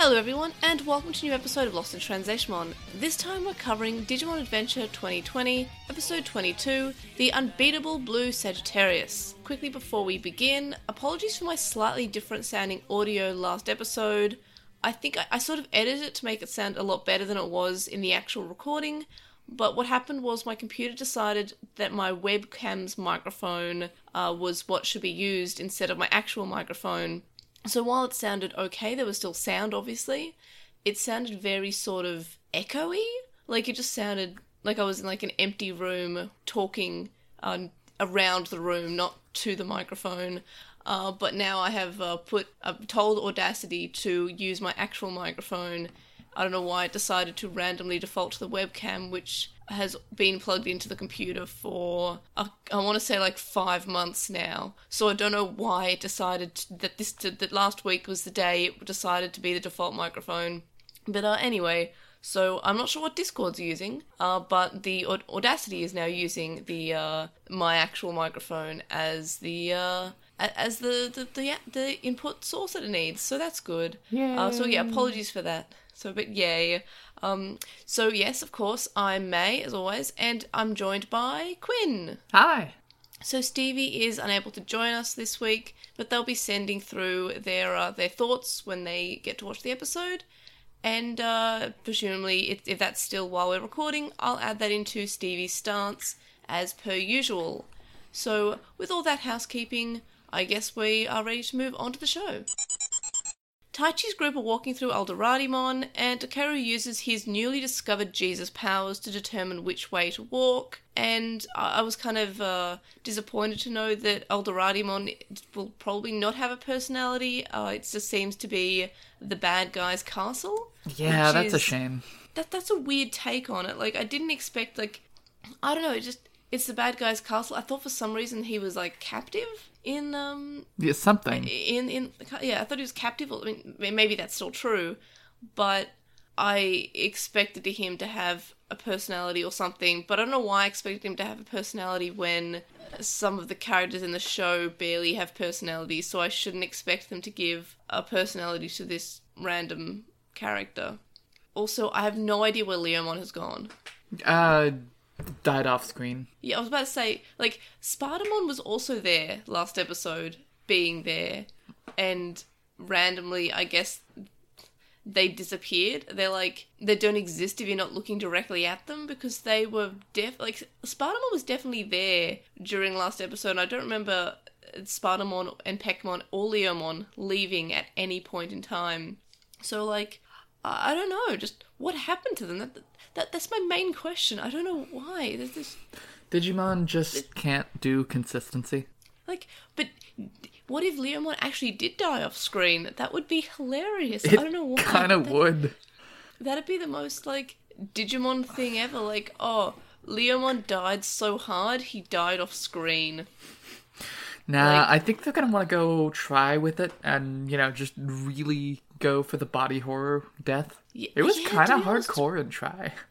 Hello everyone, and welcome to a new episode of Lost in Translation. This time we're covering Digimon Adventure 2020, episode 22, The Unbeatable Blue Sagittarius. Quickly before we begin, apologies for my slightly different sounding audio last episode. I think I, I sort of edited it to make it sound a lot better than it was in the actual recording, but what happened was my computer decided that my webcam's microphone uh, was what should be used instead of my actual microphone. So while it sounded okay, there was still sound, obviously. It sounded very sort of echoey. Like it just sounded like I was in like an empty room talking um, around the room, not to the microphone. Uh, but now I have uh, put, I've told Audacity to use my actual microphone. I don't know why it decided to randomly default to the webcam, which has been plugged into the computer for uh, I want to say like five months now. So I don't know why it decided that this that last week was the day it decided to be the default microphone. But uh, anyway, so I'm not sure what Discord's using, uh, but the Audacity is now using the uh, my actual microphone as the uh, as the the, the the input source that it needs. So that's good. Yeah. so yeah, apologies for that. So, but yay. Um, so, yes, of course, I'm May, as always, and I'm joined by Quinn. Hi. So, Stevie is unable to join us this week, but they'll be sending through their uh, their thoughts when they get to watch the episode. And uh, presumably, if, if that's still while we're recording, I'll add that into Stevie's stance as per usual. So, with all that housekeeping, I guess we are ready to move on to the show. Taichi's group are walking through Alderatimon, and Takeru uses his newly discovered Jesus powers to determine which way to walk. And I was kind of uh, disappointed to know that Alderatimon will probably not have a personality. Uh, it just seems to be the bad guy's castle. Yeah, that's is, a shame. That that's a weird take on it. Like I didn't expect like I don't know. It just it's the bad guy's castle. I thought for some reason he was like captive in um yeah something in in yeah. I thought he was captive. I mean, maybe that's still true, but I expected him to have a personality or something. But I don't know why I expected him to have a personality when some of the characters in the show barely have personalities. So I shouldn't expect them to give a personality to this random character. Also, I have no idea where Leomon has gone. Uh died off screen. Yeah, I was about to say, like, Spartamon was also there last episode, being there, and randomly, I guess, they disappeared. They're like, they don't exist if you're not looking directly at them because they were def. Like, Spartamon was definitely there during last episode, and I don't remember Spartamon and Peckmon or Leomon leaving at any point in time. So, like, I don't know, just what happened to them? That, that that's my main question. I don't know why. There's this Digimon just it, can't do consistency. Like, but what if Leomon actually did die off screen? That would be hilarious. It I don't know why. Kind of would. That'd be the most like Digimon thing ever. Like, oh, Leomon died so hard he died off screen. Nah, like, I think they're gonna want to go try with it and you know just really go for the body horror death. Yeah, it was yeah, kind of hardcore in Try.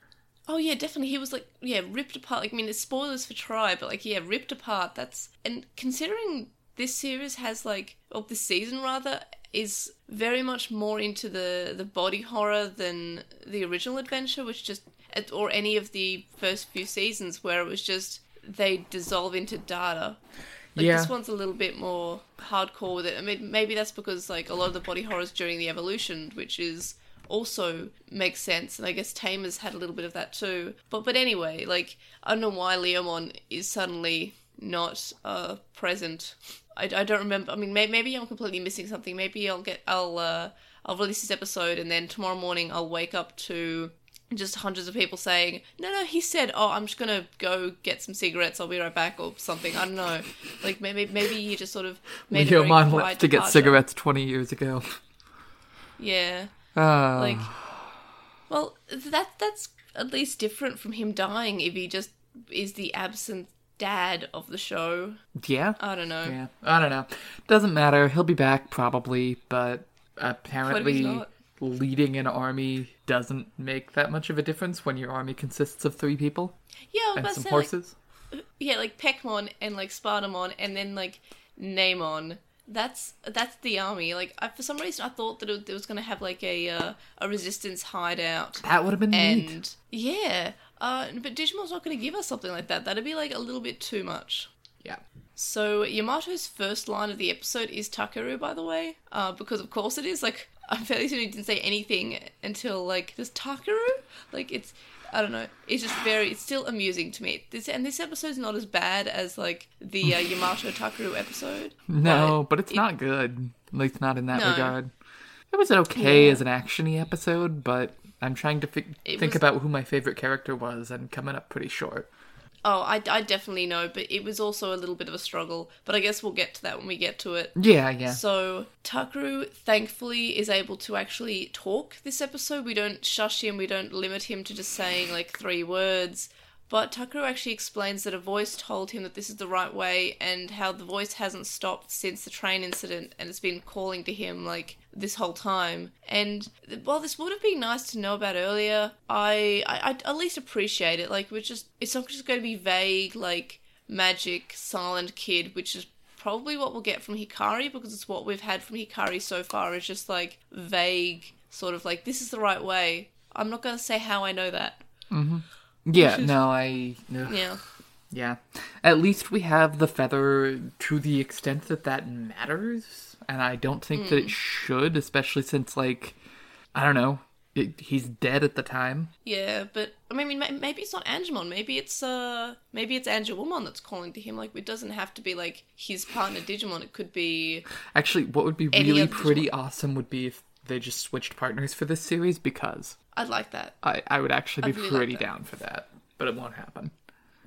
Oh yeah, definitely. He was like, yeah, ripped apart. Like, I mean, it's spoilers for Try, but like, yeah, ripped apart. That's and considering this series has like, or this season rather, is very much more into the the body horror than the original adventure, which just or any of the first few seasons where it was just they dissolve into data. Like yeah. this one's a little bit more hardcore with it. I mean, maybe that's because like a lot of the body horrors during the evolution, which is also makes sense, and I guess Tamers had a little bit of that too. But but anyway, like I don't know why Leomon is suddenly not uh, present. I, I don't remember. I mean, may, maybe I'm completely missing something. Maybe I'll get I'll uh, I'll release this episode, and then tomorrow morning I'll wake up to just hundreds of people saying, "No, no," he said, "Oh, I'm just gonna go get some cigarettes. I'll be right back," or something. I don't know. Like maybe maybe he just sort of made a very left to get cigarettes twenty years ago. Yeah. Uh. Like, well, that that's at least different from him dying. If he just is the absent dad of the show. Yeah. I don't know. Yeah. I don't know. Doesn't matter. He'll be back probably, but apparently leading an army doesn't make that much of a difference when your army consists of three people. Yeah, and some say, horses. Like, yeah, like Peckmon and like Spartamon, and then like Namon. That's that's the army. Like I, for some reason, I thought that it, it was going to have like a uh, a resistance hideout. That would have been and neat. yeah, uh, but Digimon's not going to give us something like that. That'd be like a little bit too much. Yeah. So Yamato's first line of the episode is Takeru, by the way, uh, because of course it is. Like I'm fairly certain he didn't say anything until like just Takeru. Like it's I don't know. It's just very. It's still amusing to me. This and this episode's not as bad as like the uh, Yamato Takeru episode. No, but, it's it, not good. At least not in that no. regard. It was okay Yeah. as an actiony episode, but I'm trying to fi- think was- about who my favorite character was and coming up pretty short. Oh, I, I definitely know, but it was also a little bit of a struggle. But I guess we'll get to that when we get to it. Yeah, yeah. So Takeru thankfully is able to actually talk this episode. We don't shush him, we don't limit him to just saying like three words. But Takeru actually explains that a voice told him that this is the right way and how the voice hasn't stopped since the train incident and it's been calling to him like this whole time. And while this would have been nice to know about earlier, I I, I at least appreciate it. Like we're just it's not just going to be vague like magic silent kid, which is probably what we'll get from Hikari because it's what we've had from Hikari so far is just like vague sort of like this is the right way. I'm not going to say how I know that. Mm-hmm. yeah, no, I. ugh. Yeah. Yeah. At least we have the feather to the extent that that matters. And I don't think that it should, especially since, like, I don't know, it, he's dead at the time. Yeah, but I mean maybe it's not Angemon. Maybe it's uh maybe it's Angewomon that's calling to him. Like it doesn't have to be like his partner Digimon. It could be Actually, what would be really pretty awesome would be if they just switched partners for this series because I'd like that. I, I would actually be really pretty that. down for that. But it won't happen.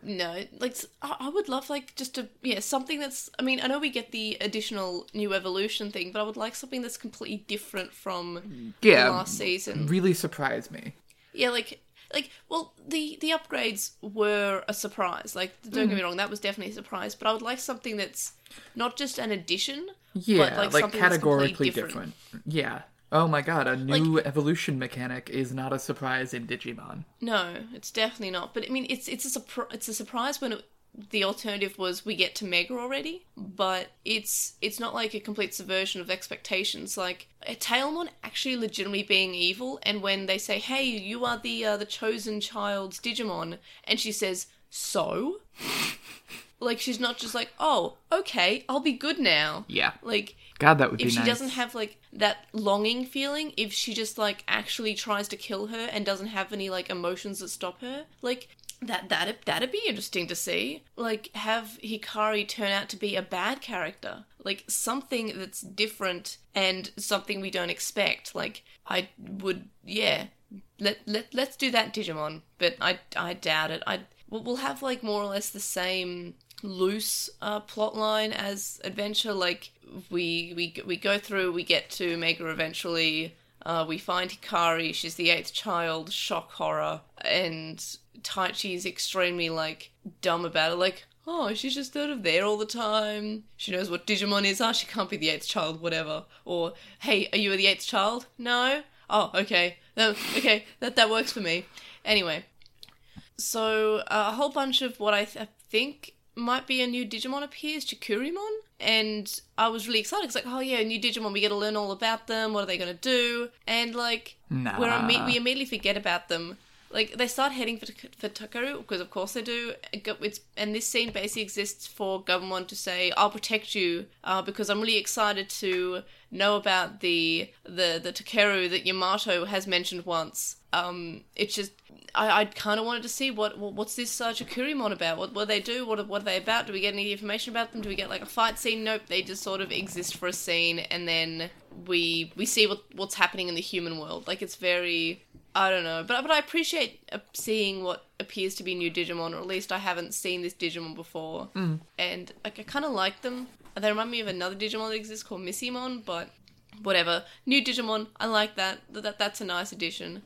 No, like I would love like just a yeah something that's. I mean, I know we get the additional new evolution thing, but I would like something that's completely different from Yeah. last season. Really surprised me. Yeah, like like well, the the upgrades were a surprise. Like don't get hmm. me wrong, that was definitely a surprise. But I would like something that's not just an addition, Yeah, but like, like, categorically different. different. Yeah. Oh my god, a new evolution mechanic is not a surprise in Digimon. No, it's definitely not. But I mean, it's it's a surpri- it's a surprise when it, the alternative was we get to Mega already, but it's it's not like a complete subversion of expectations. Like a Tailmon actually legitimately being evil, and when they say, "Hey, you are the uh, the chosen child's Digimon," and she says, "So," like she's not just like, "Oh, okay, I'll be good now." Yeah. Like God, that would be if she nice. doesn't have like that longing feeling if she just like actually tries to kill her and doesn't have any like emotions that stop her like that that that'd be interesting to see. Like have hikari turn out to be a bad character. Like something that's different and something we don't expect. Like i would yeah. Let, let let's do that digimon but i i doubt it. I we'll have like more or less the same loose uh, plot line as adventure like we we we go through we get to mega eventually uh, we find hikari she's the eighth child shock horror and taichi's extremely like dumb about it like oh she's just out of there all the time. She knows what digimon is. Ah she can't be the eighth child whatever. Or hey are you the eighth child? No. Oh okay. No, okay. That that works for me. Anyway. So uh, a whole bunch of what I th- think might be a new Digimon appears, Chikurimon, and I was really excited. It's like, oh yeah, a new Digimon. We get to learn all about them. What are they going to do? And like, Nah. we're imme- we immediately forget about them. Like they start heading for for Takaru because of course they do. It's and this scene basically exists for Gabumon to say, "I'll protect you," uh, because I'm really excited to know about the the the Takeru that Yamato has mentioned once. Um, it's just I, I kind of wanted to see what, what what's this uh, Chikurimon about? What what do they do? What what are they about? Do we get any information about them? Do we get like a fight scene? Nope. They just sort of exist for a scene, and then we we see what what's happening in the human world. Like it's very I don't know, but but I appreciate uh, seeing what appears to be new Digimon, or at least I haven't seen this Digimon before, and like, I kind of like them. They remind me of another Digimon that exists called Missimon, but whatever. New Digimon, I like that. That, that that's a nice addition.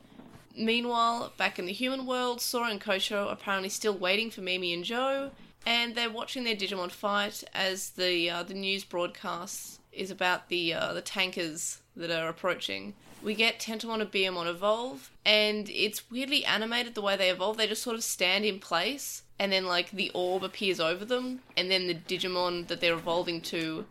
Meanwhile, back in the human world, Sora and Koshiro are apparently still waiting for Mimi and Joe, and they're watching their Digimon fight as the uh, the news broadcasts is about the uh, the tankers that are approaching. We get Tentomon and Biyomon evolve, and it's weirdly animated the way they evolve. They just sort of stand in place, and then like the orb appears over them, and then the Digimon that they're evolving to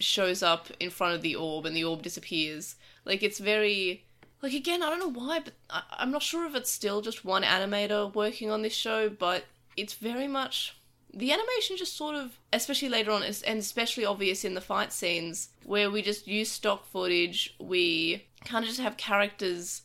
shows up in front of the orb and the orb disappears. Like it's very like again, I don't know why, but I, I'm not sure if it's still just one animator working on this show, but it's very much the animation just sort of, especially later on, and especially obvious in the fight scenes where we just use stock footage. We kind of just have characters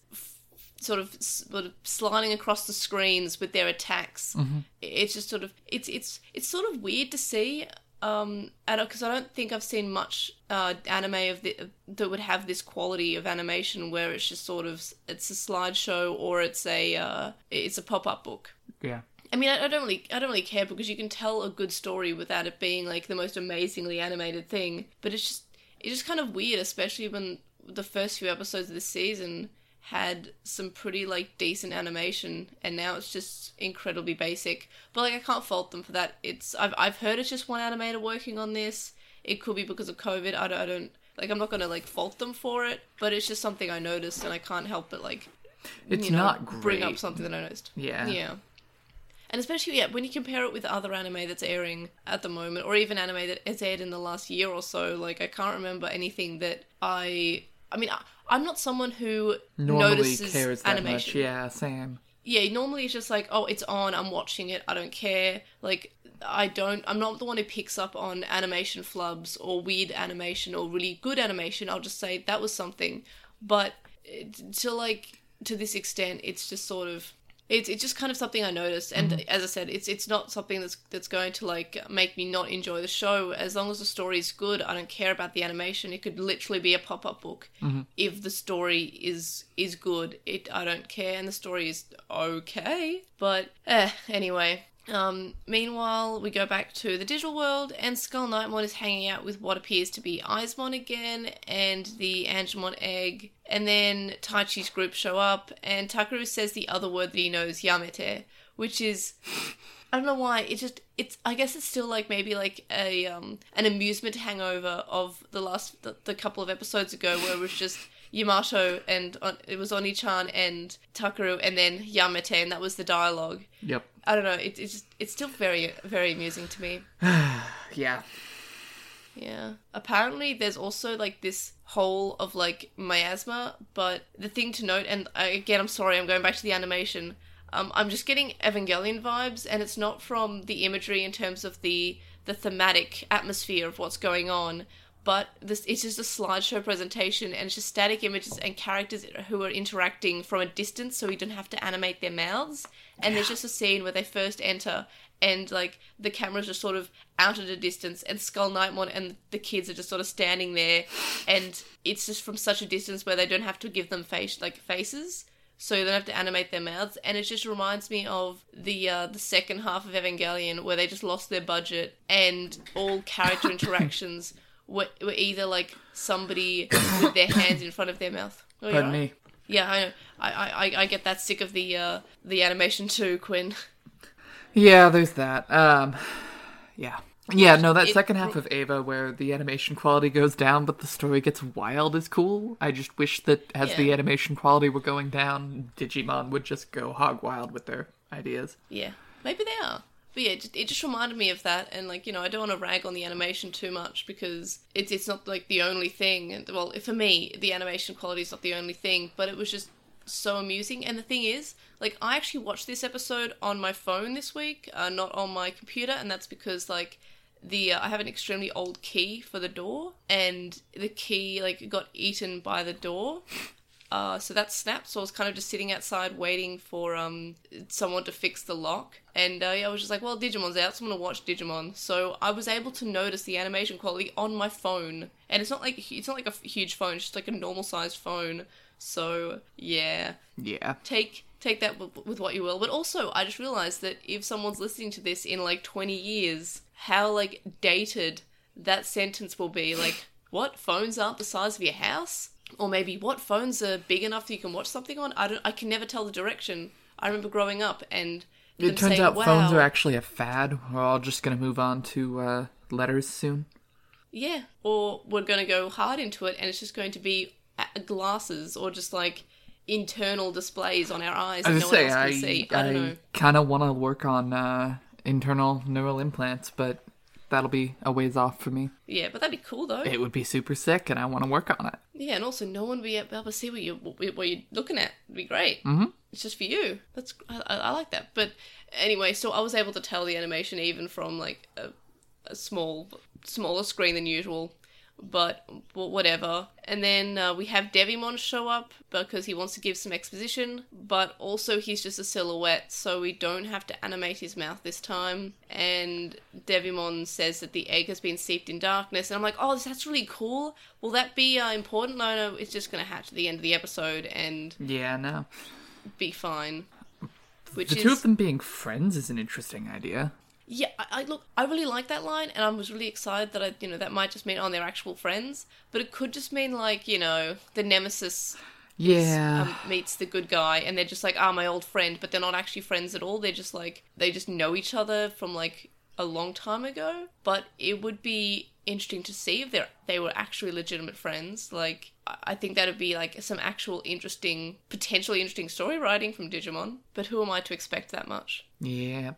sort of sort of sliding across the screens with their attacks. It's just sort of it's it's it's sort of weird to see. Um, and because I don't think I've seen much uh, anime of the, that would have this quality of animation where it's just sort of it's a slideshow or it's a uh, it's a pop up book. Yeah. I mean, I, I don't really, I don't really care because you can tell a good story without it being like the most amazingly animated thing. But it's just, it's just kind of weird, especially when the first few episodes of this season had some pretty like decent animation, and now it's just incredibly basic. But like, I can't fault them for that. It's, I've, I've heard it's just one animator working on this. It could be because of COVID. I don't, I don't like, I'm not gonna like fault them for it, but it's just something I noticed, and I can't help but like It's you know, not great. bring up something that I noticed. Yeah. Yeah. And especially, yeah, when you compare it with other anime that's airing at the moment, or even anime that has aired in the last year or so, like, I can't remember anything that I. I mean, I, I'm not someone who Normally notices cares that animation. much. Yeah, same. Yeah, normally it's just like, oh, it's on, I'm watching it, I don't care. Like, I don't, I'm not the one who picks up on animation flubs or weird animation or really good animation. I'll just say that was something. But eh, to like, to this extent, it's just sort of, it's, it's just kind of something I noticed. And as I said, it's it's not something that's that's going to like make me not enjoy the show. As long as the story is good, I don't care about the animation. It could literally be a pop up book. If the story is is good, it I don't care, and the story is okay. But eh, anyway. Um, meanwhile, we go back to the digital world, and Skull Knightmon is hanging out with what appears to be Eismon again, and the Angemon egg. And then Taichi's group show up, and Takaru says the other word that he knows, Yamete, which is I don't know why. It just it's. I guess it's still like maybe like a um an amusement hangover of the last the, the couple of episodes ago where it was just Yamato and it was Oni-chan and Takaru and then Yamete and that was the dialogue. Yep. I don't know. It, it's it's still very very amusing to me. Yeah. Yeah. Apparently, there's also like this whole of like miasma, but the thing to note, and I, again, I'm sorry, I'm going back to the animation. Um, I'm just getting Evangelion vibes, and it's not from the imagery in terms of the the thematic atmosphere of what's going on, but this it's just a slideshow presentation, and it's just static images and characters who are interacting from a distance, so we don't have to animate their mouths. And there's just a scene where they first enter, and like the camera's just sort of out at a distance, and Skull Knightmon and the kids are just sort of standing there, and it's just from such a distance where they don't have to give them face like faces, so you don't have to animate their mouths, and it just reminds me of the uh, the second half of Evangelion where they just lost their budget and all character interactions were, were either like somebody with their hands in front of their mouth. Oh, Pardon alright? me. Yeah, I know. I, I, I get that sick of the uh, the animation too, Quinn. Yeah, there's that. Um, yeah. Yeah, no, that It- second half of Ava where the animation quality goes down but the story gets wild is cool. I just wish that as the animation quality were going down, Digimon would just go hog wild with their ideas. Yeah, maybe they are. But yeah, it just, it just reminded me of that, and like you know, I don't want to rag on the animation too much because it's it's not like the only thing. Well, for me, the animation quality is not the only thing, but it was just so amusing. And the thing is, like, I actually watched this episode on my phone this week, uh, not on my computer, and that's because like the uh, I have an extremely old key for the door, and the key like got eaten by the door. Uh, so that snapped. So I was kind of just sitting outside waiting for um someone to fix the lock. And uh, yeah, I was just like, well, Digimon's out, so I'm gonna watch Digimon. So I was able to notice the animation quality on my phone, and it's not like it's not like a huge phone, it's just like a normal sized phone. So yeah, Yeah. take take that with, with what you will. But also, I just realized that if someone's listening to this in like 20 years, how like dated that sentence will be. Like, what phones aren't the size of your house? Or maybe what phones are big enough that you can watch something on? I don't. I can never tell the direction. I remember growing up and It turns saying, out wow, phones are actually a fad. We're all just gonna move on to uh, letters soon. Yeah, or we're going to go hard into it and it's just going to be uh, glasses or just like internal displays on our eyes I that no one else can I see. I don't know. I kind of want to work on uh, internal neural implants, but that'll be a ways off for me. Yeah, but that'd be cool though. It would be super sick, and I want to work on it. Yeah, and also no one would be able to see what you're what you're looking at. It'd be great. Mm-hmm. It's just for you. That's I, I like that. But anyway, so I was able to tell the animation even from like a, a small smaller screen than usual. But whatever. And then uh, we have Devimon show up because he wants to give some exposition, but also he's just a silhouette, so we don't have to animate his mouth this time. And Devimon says that the egg has been steeped in darkness, and I'm like, oh, that's really cool. Will that be uh, important? No, no, it's just going to hatch at the end of the episode and Yeah, no. Be fine. Which The is two of them being friends is an interesting idea. yeah. I, I look, I really like that line, and I was really excited that I, you know, that might just mean oh they're actual friends, but it could just mean like you know the nemesis Yeah. um, meets the good guy, and they're just like, ah, my old friend, but they're not actually friends at all. They're just like, they just know each other from like a long time ago. But it would be interesting to see if they they were actually legitimate friends. Like, I think that'd be like some actual interesting, potentially interesting story writing from Digimon. But who am I to expect that much? yeah.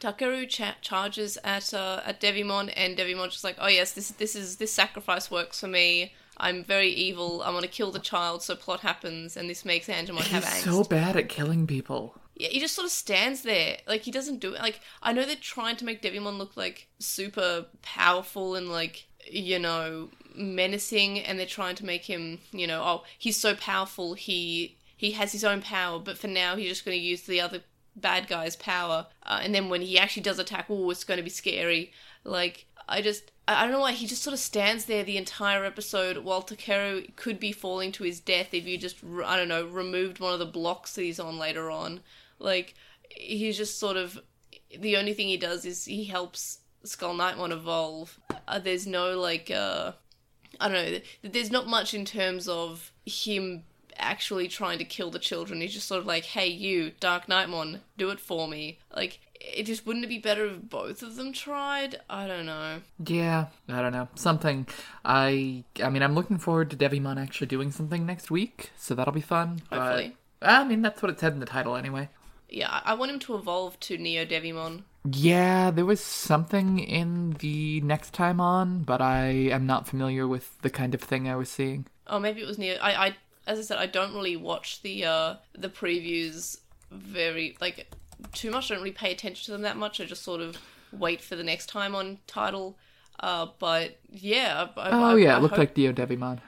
Takeru cha- charges at uh, at Devimon, and Devimon's just like, "Oh yes, this this is this sacrifice works for me. I'm very evil. I want to kill the child, so plot happens, and this makes Angemon have He's angst." so bad at killing people. Yeah, he just sort of stands there, like he doesn't do it. Like I know they're trying to make Devimon look like super powerful and like you know menacing, and they're trying to make him, you know, oh he's so powerful, he he has his own power, but for now he's just going to use the other bad guy's power, uh, and then when he actually does attack, oh it's going to be scary. Like I just I don't know why he just sort of stands there the entire episode while Takeru could be falling to his death if you just I don't know removed one of the blocks that he's on later on. Like he's just sort of the only thing he does is he helps Skull Knightmon evolve. Uh, there's no like uh I don't know. There's not much in terms of him actually trying to kill the children. He's just sort of like, "Hey, you, Dark Knightmon, do it for me." Like, it just wouldn't it be better if both of them tried? I don't know. Yeah, I don't know. Something. I I mean, I'm looking forward to Devimon actually doing something next week, so that'll be fun. but- Hopefully. I mean, that's what it said in the title anyway. Yeah, I want him to evolve to Neo Devimon. Yeah, there was something in the next time on, but I am not familiar with the kind of thing I was seeing. Oh, maybe it was Neo. I, I, as I said, I don't really watch the uh the previews very like too much. I don't really pay attention to them that much. I just sort of wait for the next time on title. Uh, but yeah. I, I- Oh I- yeah, I it looked hope- like Dio Devimon.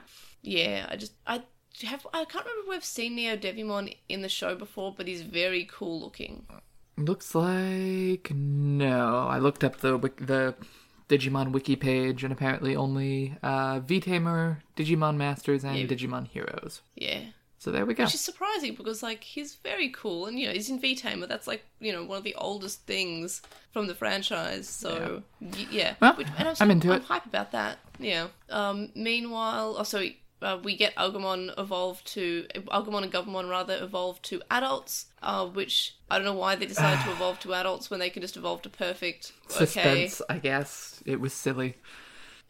Yeah, I just I have I can't remember if we've seen Neo Devimon in the show before, but he's very cool looking. Looks like no. I looked up the the Digimon wiki page, and apparently only uh, V-Tamer, Digimon Masters, and Yeah. Digimon Heroes. Yeah. So there we go. Which is surprising because like he's very cool and you know he's in V Tamer. That's like you know one of the oldest things from the franchise. So y- yeah, Well, Which- and I'm into it. I'm hype about that. Yeah. Um. Meanwhile, also uh, we get Agumon evolve to Agumon and Gabumon rather evolve to adults. Uh, which I don't know why they decided to evolve to adults when they could just evolve to perfect. Okay. Suspense, I guess. It was silly.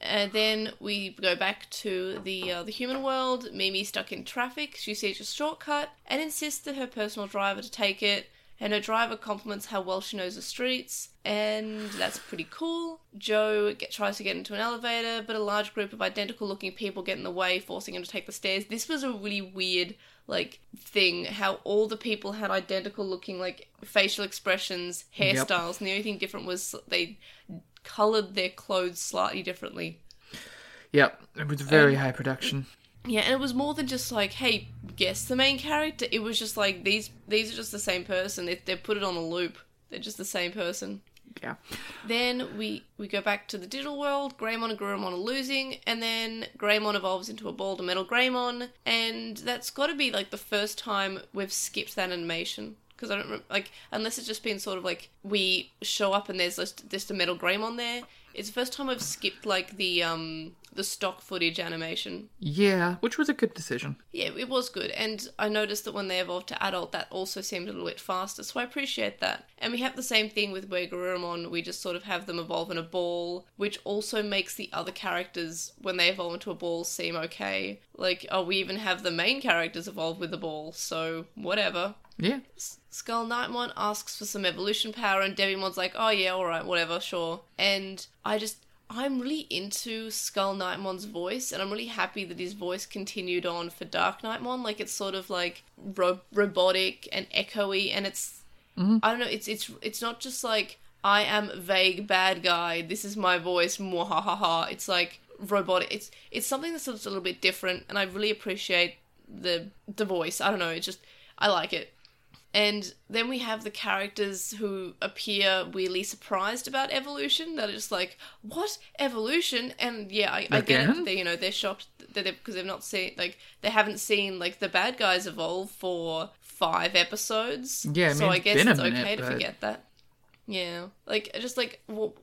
And then we go back to the uh, the human world. Mimi stuck in traffic. She sees a shortcut and insists that her personal driver to take it. And her driver compliments how well she knows the streets, and that's pretty cool. Joe get, tries to get into an elevator, but a large group of identical-looking people get in the way, forcing him to take the stairs. This was a really weird like thing. How all the people had identical-looking like facial expressions, Yep. hairstyles, and the only thing different was they colored their clothes slightly differently. Yep, it was very Um, high production. Yeah, and it was more than just like, hey, guess the main character. It was just like these these are just the same person. They they put it on a loop. They're just the same person. Yeah. Then we we go back to the digital world. Greymon and Garurumon are losing, and then Greymon evolves into a bald metal Greymon, and that's got to be like the first time we've skipped that animation because I don't like unless it's just been sort of like we show up and there's just, just a metal Greymon there. It's the first time I've skipped like the um the stock footage animation. Yeah, which was a good decision. Yeah, it was good. And I noticed that when they evolved to adult, that also seemed a little bit faster. So I appreciate that. And we have the same thing with WereGarurumon. We just sort of have them evolve in a ball, which also makes the other characters, when they evolve into a ball, seem okay. Like, oh, we even have the main characters evolve with the ball. So whatever. Yeah. Skull Knightmon asks for some evolution power, and Devimon's like, oh yeah, alright, whatever, sure. And I just, I'm really into Skull Knightmon's voice, and I'm really happy that his voice continued on for Dark Knightmon. Like, it's sort of like ro- robotic and echoey, and it's, mm-hmm. I don't know, it's, it's, it's not just like, I am vague bad guy, this is my voice, mwahaha. It's like robotic. It's, it's something that's a little bit different, and I really appreciate the, the voice. I don't know, it just, I like it. And then we have the characters who appear weirdly surprised about evolution. That are just like, what evolution? And yeah, I, I get it. They, you know, they're shocked that they because they've not seen like they haven't seen like the bad guys evolve for five episodes. Yeah, I so I guess it's minute, okay to but- forget that. Yeah, like just like well,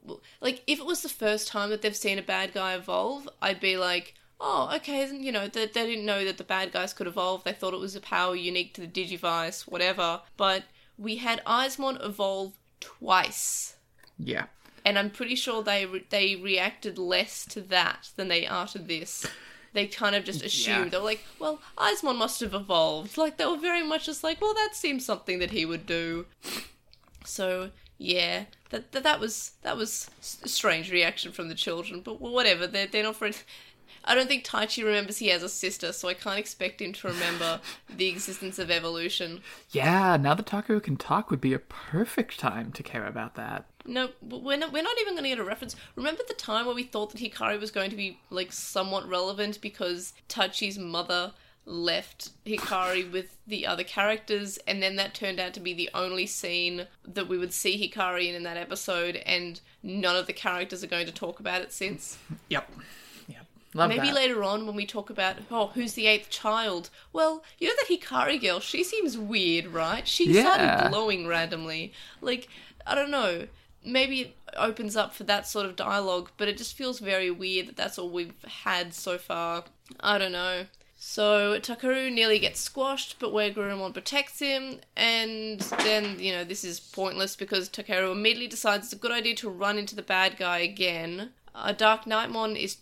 like if it was the first time that they've seen a bad guy evolve, I'd be like, oh, okay, you know, they, they didn't know that the bad guys could evolve. They thought it was a power unique to the Digivice, whatever. But we had Eismon evolve twice, Yeah. and I'm pretty sure they re- they reacted less to that than they are to this. They kind of just assumed Yeah. they were like, well, Eismon must have evolved. Like they were very much just like, well, that seems something that he would do. So yeah, that that, that was that was a strange reaction from the children, but whatever. They're they're not very. I don't think Taichi remembers he has a sister, so I can't expect him to remember the existence of evolution. Yeah, now that Takaru can talk would be a perfect time to care about that. No, we're not, we're not even going to get a reference. Remember the time where we thought that Hikari was going to be, like, somewhat relevant because Taichi's mother left Hikari with the other characters, and then that turned out to be the only scene that we would see Hikari in in that episode, and none of the characters are going to talk about it since. Yep. Love Maybe that. later on when we talk about, oh, who's the eighth child? Well, you know that Hikari girl, she seems weird, right? She Yeah. started glowing randomly. Like, I don't know. Maybe it opens up for that sort of dialogue, but it just feels very weird that that's all we've had so far. I don't know. So Takaru nearly gets squashed, but WereGarurumon protects him, and then, you know, this is pointless because Takaru immediately decides it's a good idea to run into the bad guy again. Uh, Dark Knightmon is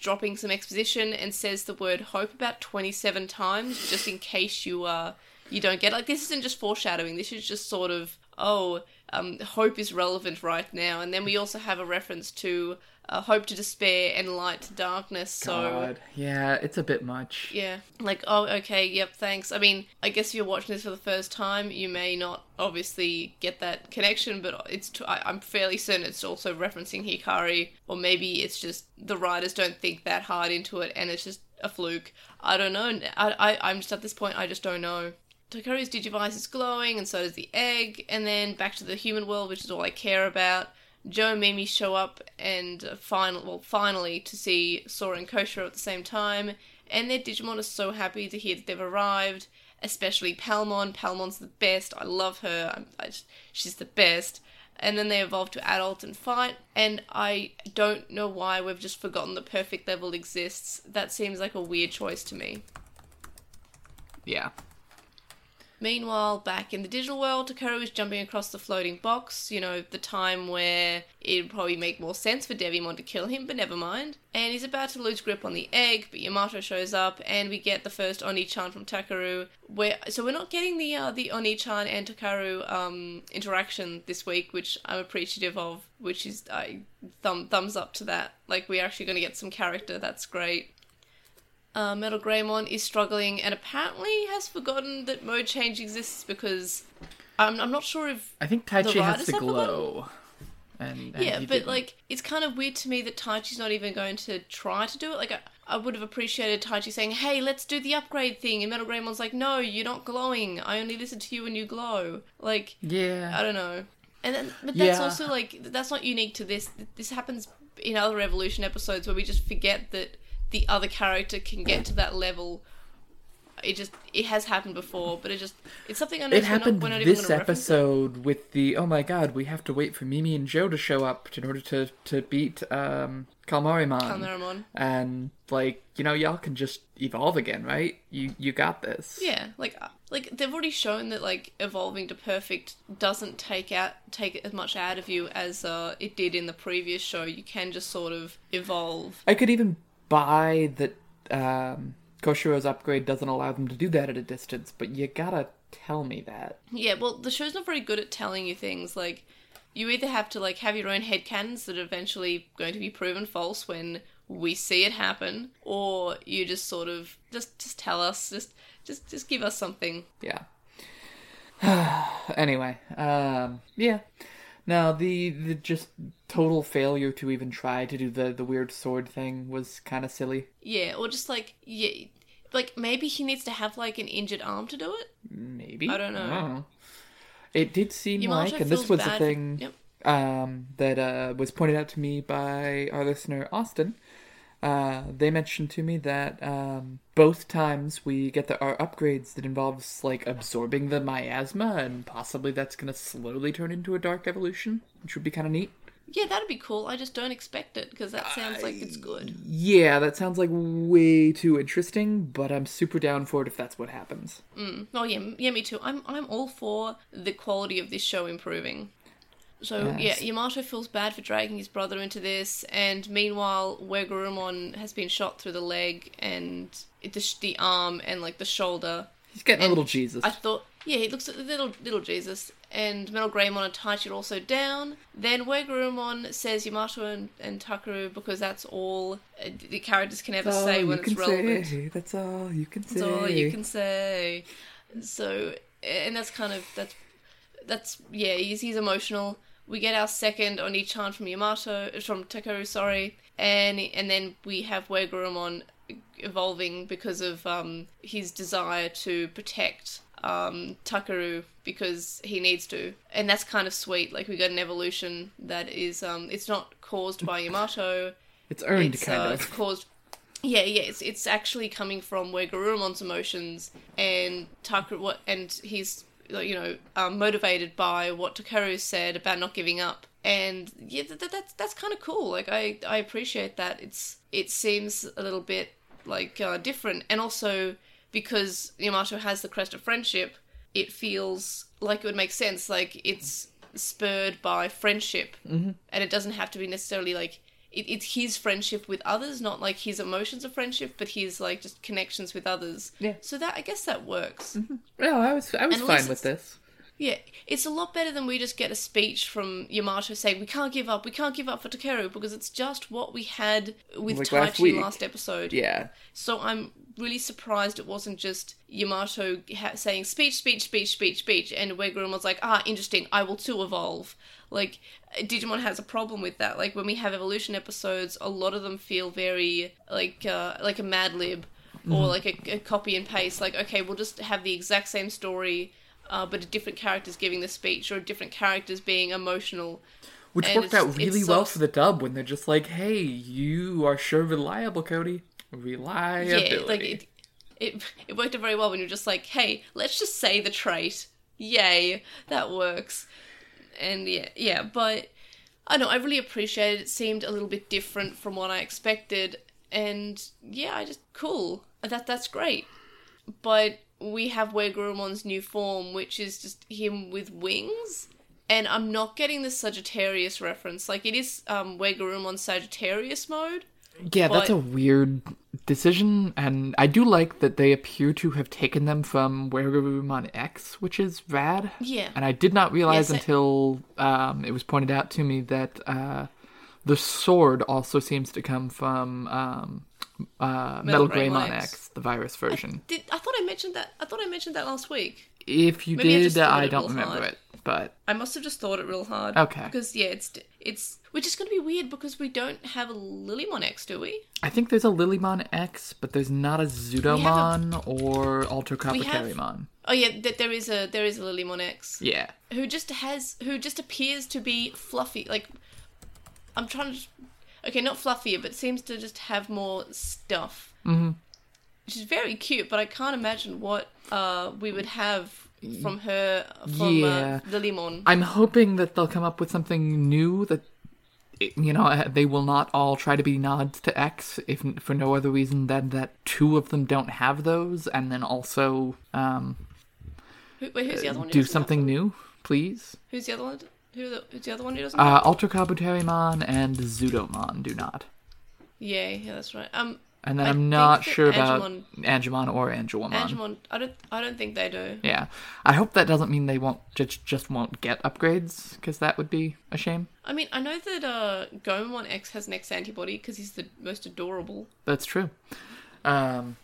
dropping some exposition and says the word hope about 27 times, just in case you, uh, you don't get it. Like, this isn't just foreshadowing, this is just sort of, oh, um, hope is relevant right now. And then we also have a reference to uh, hope to despair and light to darkness, so... God. Yeah, it's a bit much. Yeah, like oh okay, yep, thanks. I mean, I guess if you're watching this for the first time, you may not obviously get that connection, but it's t- I, I'm fairly certain it's also referencing Hikari, or maybe it's just the writers don't think that hard into it, and it's just a fluke. I don't know. I, I I'm just at this point, I just don't know. Takaru's Digivice is glowing, and so does the egg, and then back to the human world, which is all I care about. Joe and Mimi show up and final, well, finally to see Sora and Koshiro at the same time, and their Digimon are so happy to hear that they've arrived. Especially Palmon. Palmon's the best. I love her. I just, she's the best. And then they evolve to adult and fight. And I don't know why we've just forgotten the perfect level exists. That seems like a weird choice to me. Yeah. Meanwhile, back in the digital world, Takaru is jumping across the floating box, you know, the time where it'd probably make more sense for Devimon to kill him, but never mind. And he's about to lose grip on the egg, but Yamato shows up, and we get the first Oni-chan from Takaru. Where so we're not getting the uh, the Oni-chan and Takaru um, interaction this week, which I'm appreciative of. Which is I thumb thumbs up to that. Like we're actually going to get some character. That's great. Uh, Metal Greymon is struggling and apparently has forgotten that mode change exists because I'm, I'm not sure if. I think Taichi has to glow. And, and Yeah, but didn't. like, it's kind of weird to me that Taichi's not even going to try to do it. Like, I, I would have appreciated Taichi saying, hey, let's do the upgrade thing. And Metal Greymon's like, no, you're not glowing. I only listen to you when you glow. Like, Yeah. I don't know. And then, but that's Yeah. also like that's not unique to this. This happens in other Revolution episodes where we just forget that the other character can get to that level. it just it has happened before, but it just it's something I know It happened we're not, this gonna it. episode with the oh my god, we have to wait for Mimi and Joe to show up in order to to beat um Kalmarimon. Kalmaramon. And like, you know, y'all can just evolve again, right? You you got this. Yeah, like uh, like they've already shown that like evolving to perfect doesn't take out take as much out of you as uh, it did in the previous show. You can just sort of evolve. I could even buy that um Koshiro's upgrade doesn't allow them to do that at a distance, but you gotta tell me that. Yeah, well, the show's not very good at telling you things like you either have to like have your own headcanons that are eventually going to be proven false when we see it happen, or you just sort of just just tell us, just just just give us something. Yeah. anyway, um, yeah. Now the the just total failure to even try to do the the weird sword thing was kind of silly. Yeah, or just like yeah, like maybe he needs to have like an injured arm to do it. Maybe I don't know. It did seem Yamato like, and this was a bad- thing Yep. um, that uh, was pointed out to me by our listener Austin. Uh, they mentioned to me that um, both times we get the, our upgrades that involves like absorbing the miasma, and possibly that's going to slowly turn into a dark evolution, which would be kind of neat. Yeah, that'd be cool. I just don't expect it because that sounds like it's good. Yeah, that sounds like way too interesting, but I'm super down for it if that's what happens. Oh yeah, yeah, me too. I'm I'm all for the quality of this show improving. So Yes. yeah, Yamato feels bad for dragging his brother into this, and meanwhile, WereGarurumon has been shot through the leg and the, the arm and like the shoulder. He's getting a little Jesus. I thought, yeah, he looks at the little little Jesus, and Metal Greymon and Taichi are also down. Then WereGarurumon says Yamato and, and Takaru because that's all uh, the characters can ever That's say you when can it's relevant. say. That's all you can say. That's all you can say. So, and that's kind of that's that's yeah. He's he's emotional. We get our second Oni-chan from Yamato from Takaru, sorry, and and then we have WereGarurumon evolving because of um his desire to protect um Takaru because he needs to, and that's kind of sweet. Like we got an evolution that is um it's not caused by Yamato It's earned, it's, kind uh, of. it's caused. Yeah, yeah, it's it's actually coming from WereGarurumon's emotions and Takaru what and he's like, you know um, motivated by what Takaru said about not giving up. And yeah, that, that, that's that's kind of cool. Like I I appreciate that. It's it seems a little bit like uh, different, and also because Yamato has the crest of friendship, it feels like it would make sense. Like it's spurred by friendship, mm-hmm. and it doesn't have to be necessarily like it, it's his friendship with others, not like his emotions of friendship, but his like just connections with others. Yeah. So that I guess that works. No, I was I was And fine with this. Yeah, it's a lot better than we just get a speech from Yamato saying we can't give up, we can't give up for Takeru because it's just what we had with Like Taichi last last episode. Yeah. So I'm really surprised it wasn't just Yamato ha- saying speech, speech, speech, speech, speech, and WereGarurumon was like, ah, interesting, I will too evolve. Like, Digimon has a problem with that. Like, when we have evolution episodes, a lot of them feel very, like, uh, like a Mad Lib or like a, a copy and paste. Like, okay, we'll just have the exact same story, uh, but a different character's giving the speech or different characters being emotional. Which And worked out really well for the dub when they're just like, "Hey, you are sure reliable, Cody. Reliability." Yeah, like it, it it worked out very well when you're just like, hey, let's just say the trait. Yay, that works. And yeah, yeah, but I know, I really appreciated it. It seemed a little bit different from what I expected, and yeah, I just cool. That that's great. But we have WereGarurumon's new form, which is just him with wings. And I'm not getting the Sagittarius reference. Like it is um Sagittarius mode. Yeah, that's a weird decision, and I do like that they appear to have taken them from Werewolf X, which is rad. Yeah. And I did not realize Yes, I- until um, it was pointed out to me that uh, the sword also seems to come from um, uh, Metal, Metal Greymon X. X. the virus version. Did I thought I mentioned that? I thought I mentioned that last week. If you Maybe did, thought I don't remember hard. it, but I must have just thought it real hard. Okay. Because yeah, it's it's which is going to be weird because we don't have a Lilymon X, do we? I think there's a Lilymon X, but there's not a Zudomon or Ultra have- Oh yeah, th- there is a there is a Lilymon X Yeah. who just has who just appears to be fluffy. Like I'm trying to, okay, not fluffier, but seems to just have more stuff. Mm-hmm. she's very cute, but I can't imagine what uh we would have from her from Yeah. uh. I'm hoping that they'll come up with something new that you know uh, they will not all try to be nods to X if for no other reason than that two of them don't have those and then also um Who, wait, who's the other one? do something new, please. Who's the other one? Who the, who's the other one who doesn't? Uh Ultra Kabuterimon and Zudomon do not. yeah, yeah, that's right. Um, And then I I'm not sure about Angemon- or Angelomon. Angemon, I don't, I don't think they do. Yeah, I hope that doesn't mean they won't just just won't get upgrades because that would be a shame. I mean, I know that uh, Gomamon X has an X antibody because he's the most adorable. That's true. Um,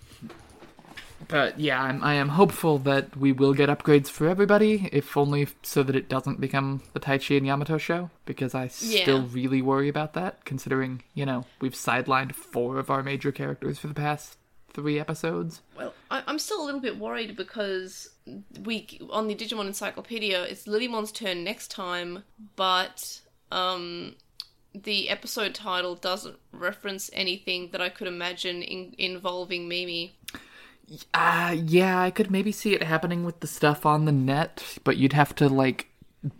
but yeah, I'm, I am hopeful that we will get upgrades for everybody, if only so that it doesn't become the Taichi and Yamato show, because I still Yeah. really worry about that, considering, you know, we've sidelined four of our major characters for the past three episodes. Well, I, I'm still a little bit worried because we on the Digimon Encyclopedia, it's Lilymon's turn next time, but um, the episode title doesn't reference anything that I could imagine in, involving Mimi. Uh, yeah, I could maybe see it happening with the stuff on the net, but you'd have to, like,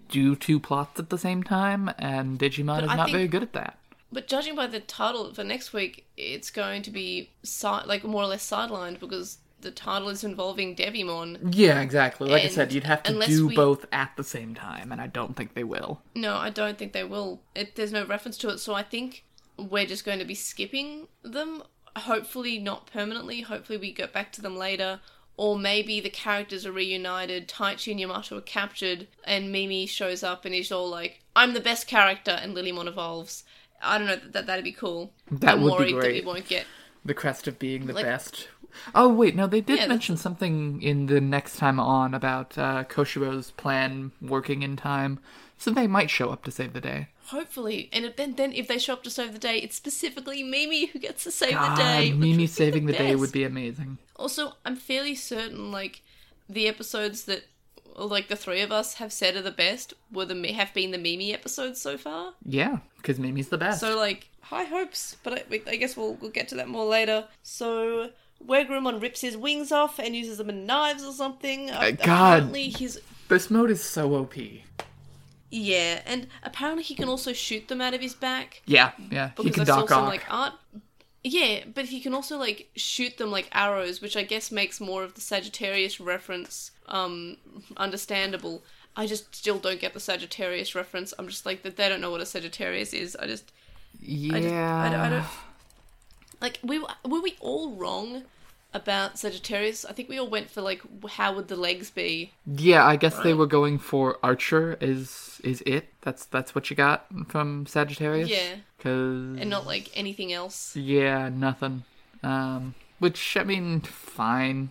do two plots at the same time, and Digimon But is I not think- very good at that. But judging by the title for next week, it's going to be si- like more or less sidelined because the title is involving Devimon. Yeah, exactly. Like I said, you'd have to do we- both at the same time, and I don't think they will. No, I don't think they will. It, there's no reference to it, so I think we're just going to be skipping them. Hopefully, not permanently. Hopefully, we get back to them later. Or maybe the characters are reunited, Taichi and Yamato are captured, and Mimi shows up and is all like, I'm the best character, and Lilymon evolves. I don't know, that, that'd be cool. That I'm would be worried that we won't get. The crest of being the Like- best. Oh wait, no, they did Yeah, mention something in the next time on about uh, Koshiro's plan working in time, so they might show up to save the day. Hopefully. And then, then if they show up to save the day, it's specifically Mimi who gets to save God, the day. Mimi saving the, day would be amazing. Also, I'm fairly certain like the episodes that like the three of us have said are the best were the have been the Mimi episodes so far. Yeah, because Mimi's the best. So like high hopes, but I, I guess we'll we'll get to that more later. So WereGarurumon rips his wings off and uses them in knives or something. Uh, God. Apparently he's this mode is so OP. yeah, and apparently he can also shoot them out of his back. Yeah, yeah, he can I saw some like art. Yeah, but he can also like shoot them like arrows, which I guess makes more of the Sagittarius reference um understandable. I just still don't get the Sagittarius reference. I'm just like that they don't know what a Sagittarius is. I just yeah, I just I don't, I don't like we were were we all wrong about Sagittarius? I think we all went for like how would the legs be? Yeah, I guess they were going for Archer. Is is it? That's that's what you got from Sagittarius. Yeah. because And not like anything else. yeah, nothing. Um, which I mean, fine.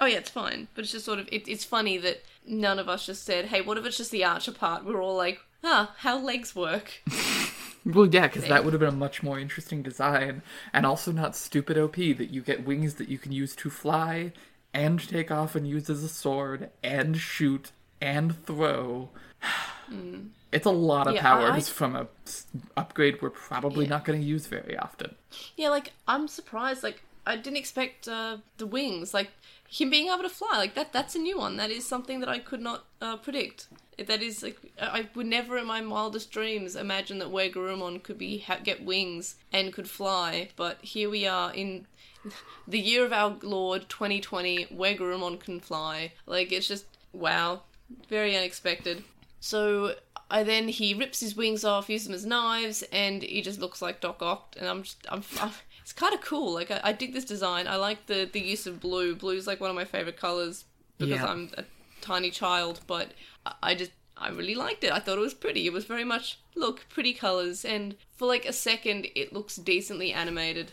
Oh yeah, it's fine, but it's just sort of it, it's funny that none of us just said, "Hey, what if it's just the archer part?" We're all like, "Ah, how legs work." Well, yeah, because that would have been a much more interesting design, and also not stupid OP that you get wings that you can use to fly and take off and use as a sword and shoot and throw. It's a lot of. Yeah, I- powers from a s- upgrade we're probably Yeah. not going to use very often. yeah, like I'm surprised. Like I didn't expect uh, the wings, like him being able to fly. Like that, that's a new one. That is something that I could not uh, predict. That is like I would never in my wildest dreams imagine that WereGarurumon could be ha- get wings and could fly. But here we are in the year of our Lord 2020. WereGarurumon can fly. Like it's just wow, very unexpected. So I then he rips his wings off, uses them as knives, and he just looks like Doc Ock. And I'm just I'm. I'm it's kind of cool. Like I, I dig this design. I like the the use of blue. Blue's like one of my favorite colors because Yeah. I'm a tiny child, but I just I really liked it. I thought it was pretty. It was very much look pretty colors, and for like a second, it looks decently animated.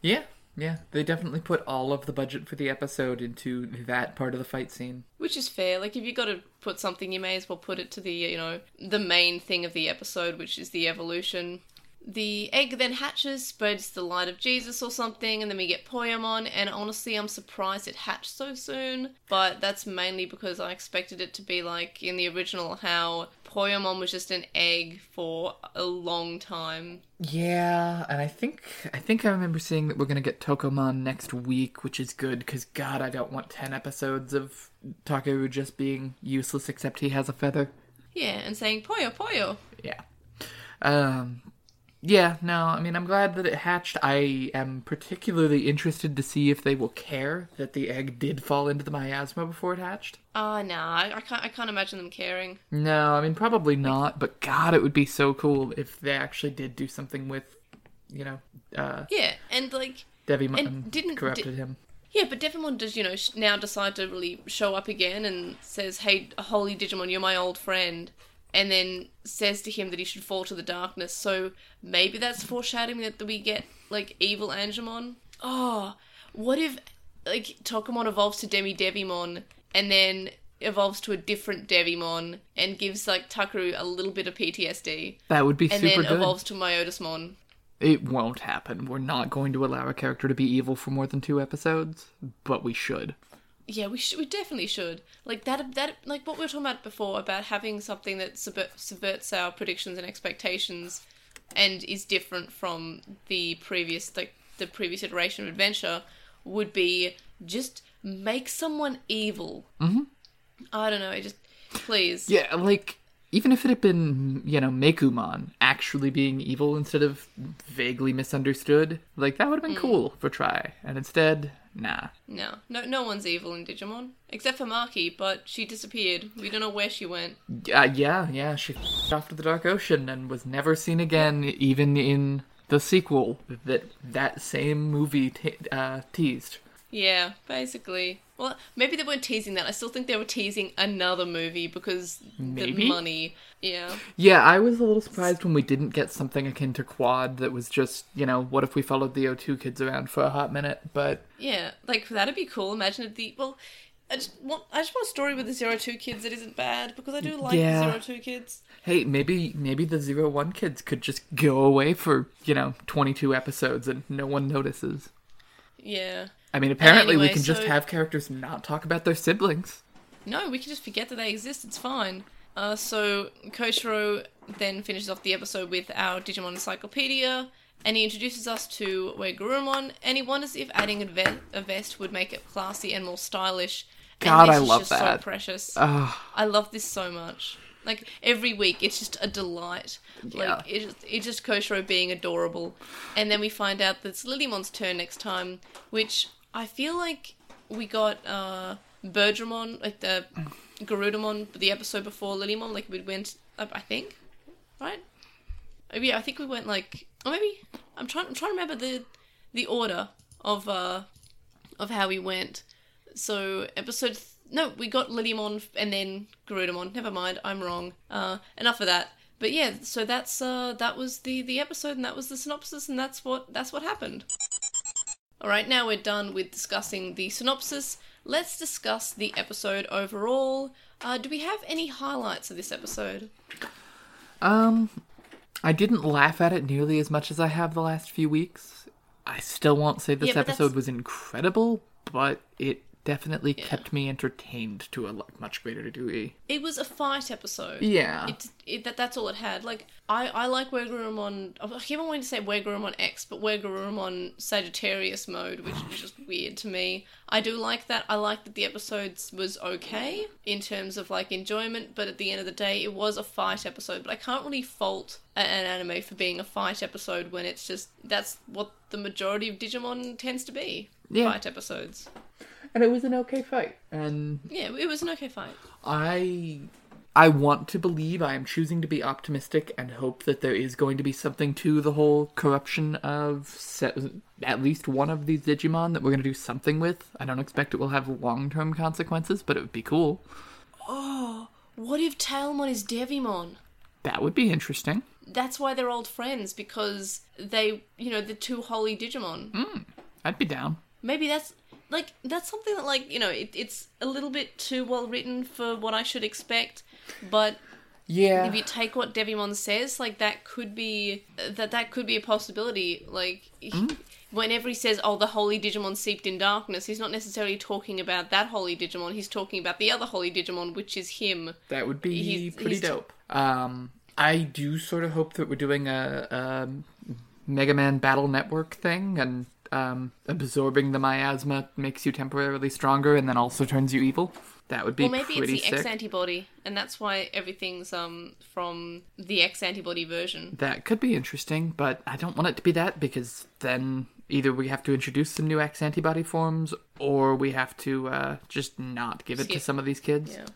Yeah, yeah, they definitely put all of the budget for the episode into that part of the fight scene. Which is fair. Like if you got to put something, you may as well put it to the you know the main thing of the episode, which is the evolution. The egg then hatches, spreads the light of Jesus or something, and then we get Poyomon. And honestly, I'm surprised it hatched so soon, but that's mainly because I expected it to be like in the original how Poyomon was just an egg for a long time. Yeah, and I think I think I remember seeing that we're gonna get Tokomon next week, which is good because God, I don't want ten episodes of Takeru just being useless except he has a feather. Yeah, and saying Poyo Poyo. Yeah. Um, yeah, no, I mean, I'm glad that it hatched. I am particularly interested to see if they will care that the egg did fall into the miasma before it hatched. Ah, no, I, I can't. I can't imagine them caring. No, I mean, probably not, but God, it would be so cool if they actually did do something with, you know, uh, Yeah, and like, Devimon And didn't- corrupted him. yeah, but Devimon does, you know, now decide to really show up again and says, "Hey, holy Digimon, you're my old friend," and then says to him that he should fall to the darkness. So maybe that's foreshadowing that we get like evil Angemon. Oh, what if like Tokomon evolves to Demi Devimon and then evolves to a different Devimon and gives like Takeru a little bit of PTSD That would be and super then good. evolves to Myotismon. It won't happen. We're not going to allow a character to be evil for more than two episodes, but we should. Yeah, we should. We definitely should. Like that. That like what we were talking about before about having something that subvert, subverts our predictions and expectations, and is different from the previous like the previous iteration of adventure, would be just make someone evil. Mm-hmm. I don't know. I just please. Yeah, like even if it had been, you know, Meicoomon actually being evil instead of vaguely misunderstood, like that would have been Mm. cool for try. And instead, nah. No, no, no one's evil in Digimon except for Maki, but she disappeared. We don't know where she went. Uh, yeah, yeah, she off to the dark ocean and was never seen again, even in the sequel that that same movie te- uh, teased. Yeah, basically. Well, maybe they weren't teasing that. I still think they were teasing another movie because Maybe? the money. Yeah. Yeah, I was a little surprised when we didn't get something akin to Quad that was just, you know, what if we followed the O2 kids around for a hot minute? But Yeah, like that'd be cool. Imagine if the well, I just want I just want a story with the zero two kids that isn't bad because I do like Yeah. the zero two kids. hey, maybe maybe the Zero One kids could just go away for, you know, 22 episodes and no one notices. Yeah. I mean, apparently we Anyway, can just have characters not talk about their siblings. No, we can just forget that they exist. It's fine. Uh, so Koshiro then finishes off the episode with our Digimon Encyclopedia, and he introduces us to WereGarurumon, and he wonders if adding a, ve- a vest would make it classy and more stylish. God, I love just that. So precious. Ugh. I love this so much. Like every week, it's just a delight. Yeah. Like it's it's just Koshiro being adorable, and then we find out that it's Lilymon's turn next time, which I feel like we got uh Bergermon, like the Garudamon, the episode before Lilymon. Like we went, uh, I think, right? Maybe yeah, I think we went like, or maybe I'm trying. I'm trying to remember the the order of uh of how we went. So episode th- no, we got Lilymon and then Garudamon. Never mind, I'm wrong. Uh, enough of that. But yeah, so that's uh that was the the episode and that was the synopsis and that's what that's what happened. All right, now we're done with discussing the synopsis. Let's discuss the episode overall. Uh, do we have any highlights of this episode? Um, I didn't laugh at it nearly as much as I have the last few weeks. I still won't say this Yeah, episode that's- was incredible, but it definitely kept me entertained to a much greater degree. It was a fight episode. Yeah. It, it that that's all it had. Like I I like WereGarurumon. I keep on wanting to say WereGarurumon X, but WereGarurumon Sagittarius mode, which is just weird to me. I do like that. I like that the episodes was okay in terms of like enjoyment, but at the end of the day, it was a fight episode. But I can't really fault an anime for being a fight episode when it's just that's what the majority of Digimon tends to be. Yeah. Fight episodes. And it was an okay fight. And Yeah, it was an okay fight. I I want to believe I am choosing to be optimistic and hope that there is going to be something to the whole corruption of se- at least one of these Digimon that we're going to do something with. I don't expect it will have long-term consequences, but it would be cool. Oh, what if Tailmon is Devimon? That would be interesting. that's why they're old friends because they, you know, the two holy Digimon. Hmm. I'd be down. Maybe that's like that's something that like you know it, it's a little bit too well written for what I should expect, but Yeah. if you take what Devimon says, like that could be that that could be a possibility. Like he- whenever he says, "Oh, the holy Digimon seeped in darkness," he's not necessarily talking about that holy Digimon. He's talking about the other holy Digimon, which is him. That would be He's- pretty he's- dope. Um, I do sort of hope that we're doing a, a Mega Man Battle Network thing, and um, absorbing the miasma makes you temporarily stronger, and then also turns you evil. That would be Well, maybe it's the sick. X antibody, and that's why everything's um from the X antibody version. That could be interesting, but I don't want it to be that because then either we have to introduce some new X antibody forms, or we have to uh, just not give it to some of these kids. Yeah.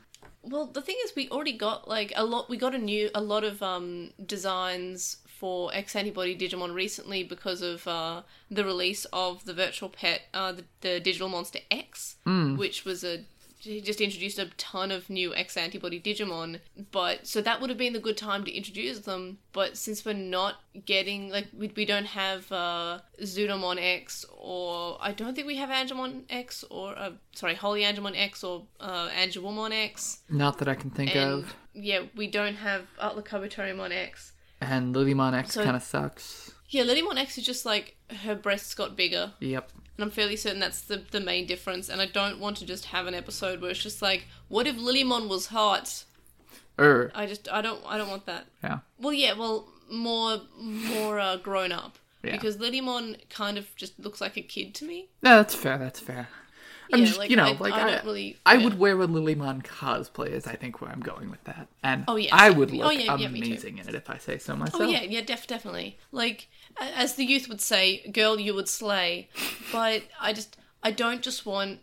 Well, the thing is, we already got like a lot. We got a new, a lot of um designs for X antibody Digimon recently because of uh, the release of the Virtual Pet, uh, the, the Digital Monster X, which was a he just introduced a ton of new X antibody Digimon. But so that would have been the good time to introduce them. But since we're not getting like we, we don't have uh, Zudomon X or I don't think we have Angemon X or uh, sorry Holy Angemon X or uh, Angewomon X. Not that I can think And of. yeah, we don't have AtlurKabuterimon X. And Lilymon X So- kind of sucks. Yeah, Lilymon X is just like her breasts got bigger. Yep. And I'm fairly certain that's the, the main difference. And I don't want to just have an episode where it's just like, what if Lilymon was hot? Er. I just I don't I don't want that. Yeah. Well, yeah, well more more uh, grown up Yeah. because Lilymon kind of just looks like a kid to me. No, that's fair. That's fair. I'm Yeah, just, like, you know, I- like I I, really- I yeah. would wear a Lilymon cosplay. Is I think where I'm going with that, and Oh, yes. I would Oh, look yeah, yeah, amazing in it if I say so myself. Oh yeah, yeah, def- definitely. Like as the youth would say, "Girl, you would slay." But I just, I don't just want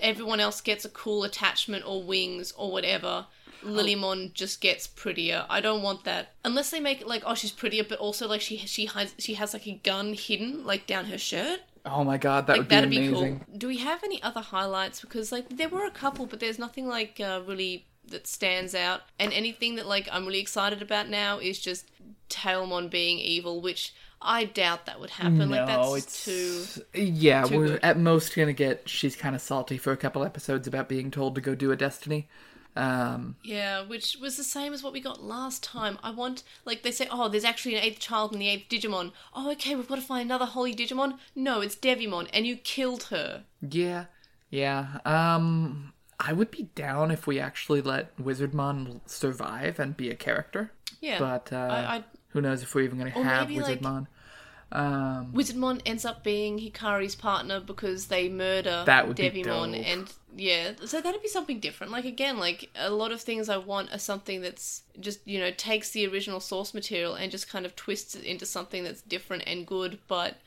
everyone else gets a cool attachment or wings or whatever. Lilymon oh. just gets prettier. I don't want that unless they make it like, oh, she's prettier, but also like she she has she has like a gun hidden like down her shirt. Oh my god, that Like would be that'd be amazing. cool. Do we have any other highlights? Because like there were a couple, but there's nothing like uh, really that stands out. And anything that like I'm really excited about now is just Tailmon being evil, which I doubt that would happen. like no, that's too. yeah. too we're good. at most gonna get. She's kind of salty for a couple episodes about being told to go do a destiny. Um, Yeah, which was the same as what we got last time. I want, like, they say, oh, there's actually an eighth child in the eighth Digimon. Oh, okay, we've got to find another holy Digimon. No, it's Devimon, and you killed her. yeah, yeah. Um, I would be down if we actually let Wizardmon survive and be a character. Yeah. But uh, I, I, who knows if we're even gonna have maybe, like- Wizardmon? Um, Wizardmon ends up being Hikari's partner because they murder That would be Devimon, dope. and yeah, so that'd be something different. Like again, like a lot of things I want are something that's just you know takes the original source material and just kind of twists it into something that's different and good. But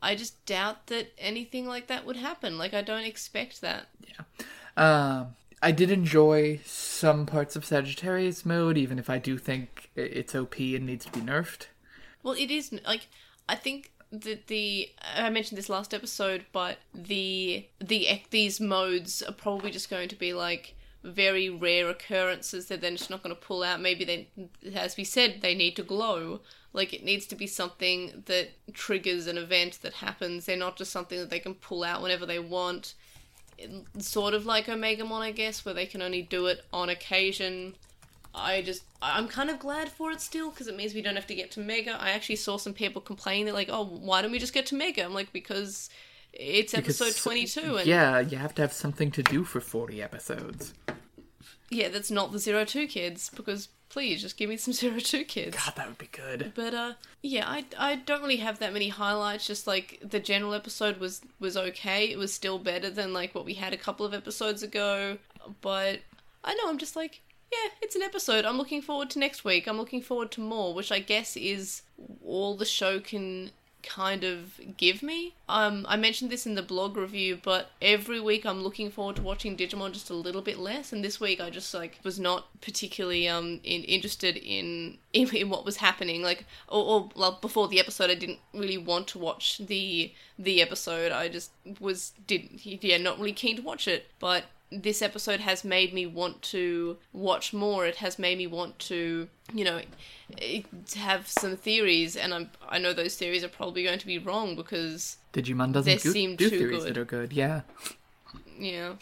I just doubt that anything like that would happen. Like I don't expect that. Yeah. Um, I did enjoy some parts of Sagittarius mode, even if I do think it's OP and needs to be nerfed. Well, it is like I think that the I mentioned this last episode, but the the these modes are probably just going to be like very rare occurrences. that They're then just not going to pull out. Maybe they, as we said, they need to glow. Like it needs to be something that triggers an event that happens. They're not just something that they can pull out whenever they want. Sort of like Omegamon, I guess, where they can only do it on occasion. I just I'm kind of glad for it still because it means we don't have to get to Mega. I actually saw some people complaining they're like, "Oh, why don't we just get to Mega?" I'm like, "Because it's episode Because- 22 and Yeah, you have to have something to do for 40 episodes. yeah, that's not the Zero Two kids because please just give me some Zero Two kids." God, that would be good. But uh yeah, I I don't really have that many highlights. Just like the general episode was was okay. It was still better than like what we had a couple of episodes ago. But I know I'm just like, yeah, it's an episode. I'm looking forward to next week. I'm looking forward to more, which I guess is all the show can kind of give me. Um, I mentioned this in the blog review, but every week I'm looking forward to watching Digimon just a little bit less, and this week I just like was not particularly um in, interested in, in in what was happening. Like, or, or well, before the episode, I didn't really want to watch the the episode. I just was didn't yeah not really keen to watch it, but this episode has made me want to watch more. It has made me want to, you know, have some theories, and I'm I know those theories are probably going to be wrong because Digimon doesn't They do, seem do too theories good. that are good. Yeah. yeah.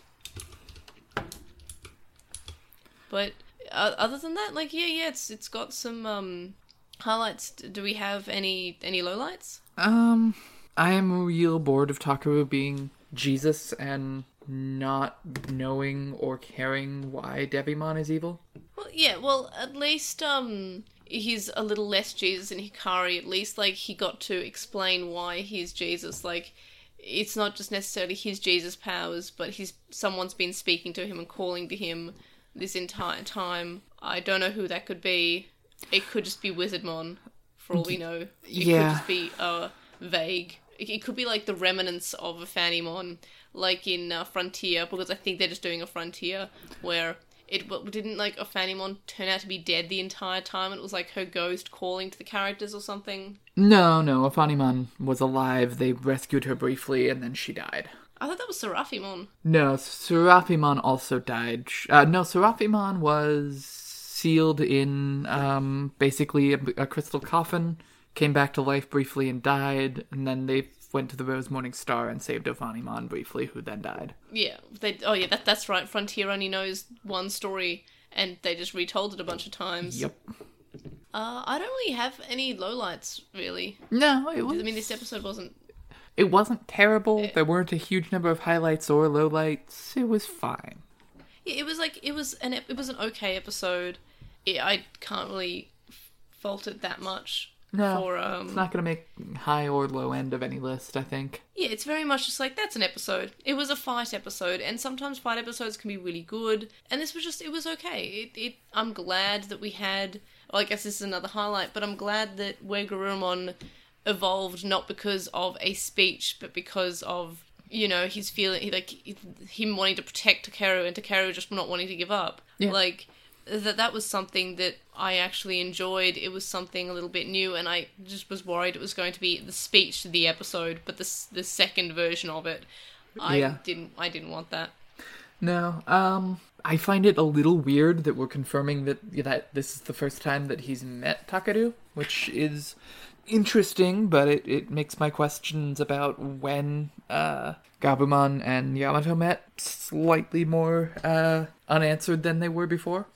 But uh, other than that, like yeah, yeah, it's it's got some um highlights. Do we have any any lowlights? Um, I am real bored of Takeru being Jesus and not knowing or caring why Devimon is evil. Well, yeah. Well, at least um he's a little less Jesus than Hikari. At least like he got to explain why he's Jesus. Like it's not just necessarily his Jesus powers, but he's someone's been speaking to him and calling to him this entire time. I don't know who that could be. It could just be Wizardmon, for all we know. It Yeah. could just be uh vague. It, could be like the remnants of Ophanimon, like in uh, Frontier, because I think they're just doing a Frontier where it didn't like Ophanimon turn out to be dead the entire time. It was like her ghost calling to the characters or something. No, no, Ophanimon was alive. They rescued her briefly and then she died. I thought that was Seraphimon. No, Seraphimon also died. Uh, no, Seraphimon was sealed in um, basically a, a crystal coffin, came back to life briefly and died, and then they went to the Rose Morning Star and saved Ophanimon briefly, who then died. Yeah, they. Oh yeah, that that's right. Frontier only knows one story, and they just retold it a bunch of times. Yep. Uh, I don't really have any lowlights really. No, it was. I mean, this episode wasn't. It wasn't terrible. There weren't a huge number of highlights or lowlights. It was fine. Yeah, it was like it was an it was an okay episode. It, I can't really fault it that much. No, For um, It's not gonna make high or low end of any list. I think. Yeah, it's very much just like that's an episode. It was a fight episode, and sometimes fight episodes can be really good. And this was just it was okay. It, it I'm glad that we had. Well, I guess this is another highlight, but I'm glad that WereGarurumon evolved not because of a speech, but because of you know his feeling, like him wanting to protect Takeru and Takeru just not wanting to give up. Yeah. Like that that was something that I actually enjoyed. It was something a little bit new, and I just was worried it was going to be the speech to the episode, but the the second version of it, I Yeah. didn't I didn't want that. No, um, I find it a little weird that we're confirming that that this is the first time that he's met Takeru, which is interesting, but it, it makes my questions about when uh, Gabumon and Yamato met slightly more uh, unanswered than they were before.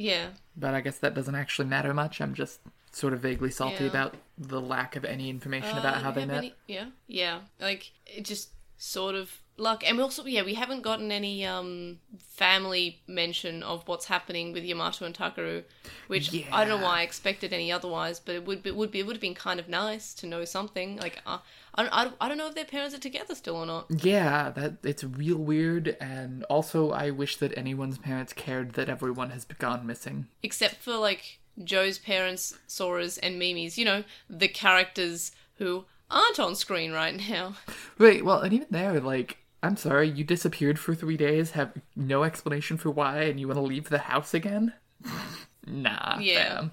Yeah, But I guess that doesn't actually matter much. I'm just sort of vaguely salty Yeah. about the lack of any information Uh, about how they met. any- yeah, yeah, like it just sort of luck, and we also yeah we haven't gotten any um family mention of what's happening with Yamato and Takeru, which I don't know why I expected any otherwise, but it would be would be it would have been kind of nice to know something like uh, I I I don't know if their parents are together still or not. Yeah, that it's real weird, and also I wish that anyone's parents cared that everyone has gone missing. except for like Joe's parents, Sora's, and Mimi's. You know, the characters who aren't on screen right now. Right, well, and even there, like, I'm sorry, you disappeared for three days, have no explanation for why, and you want to leave the house again? nah, Yeah. fam.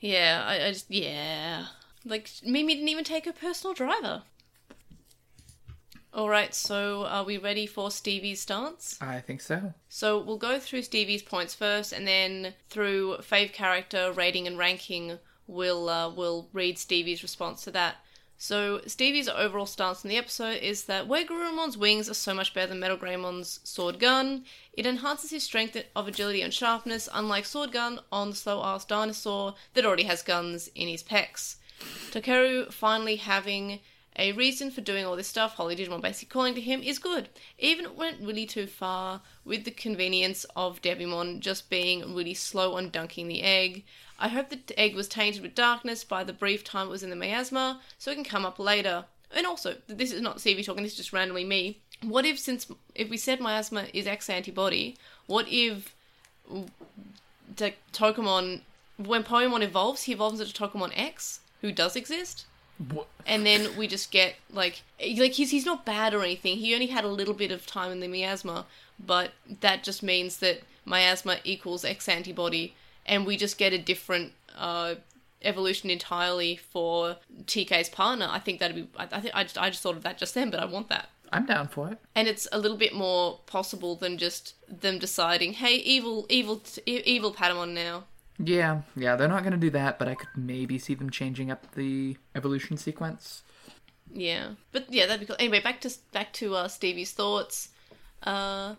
Yeah, I, I just yeah, like Mimi didn't even take her personal driver. All right, so are we ready for Stevie's stance? I think so. So we'll go through Stevie's points first, and then through fave character rating and ranking, we'll uh, we'll read Stevie's response to that. So Stevie's overall stance in the episode is that WereGarurumon's wings are so much better than Metal Greymon's sword gun, it enhances his strength of agility and sharpness, unlike sword gun on the slow ass dinosaur that already has guns in his pecs. Takeru finally having a reason for doing all this stuff, Holy Digimon basically calling to him, is good. Even it went really too far with the convenience of Devimon just being really slow on dunking the egg. I hope the egg was tainted with darkness by the brief time it was in the miasma, so it can come up later. And also, this is not Stevie talking, this is just randomly me. What if, since, if we said miasma is X antibody, what if the Tokomon, when Pokemon evolves, he evolves into Tokomon X, who does exist? What? and then we just get like like he's he's not bad or anything. He only had a little bit of time in the miasma, but that just means that miasma equals X antibody, and we just get a different uh, evolution entirely for TK's partner. I think that'd be. I, I think I just I just thought of that just then, but I want that. I'm down for it. And it's a little bit more possible than just them deciding, "Hey, evil, evil, evil Patamon now." Yeah, yeah, they're not gonna do that, but I could maybe see them changing up the evolution sequence. Yeah, but yeah, that'd be cool. Anyway, back to back to uh, Stevie's thoughts. Uh,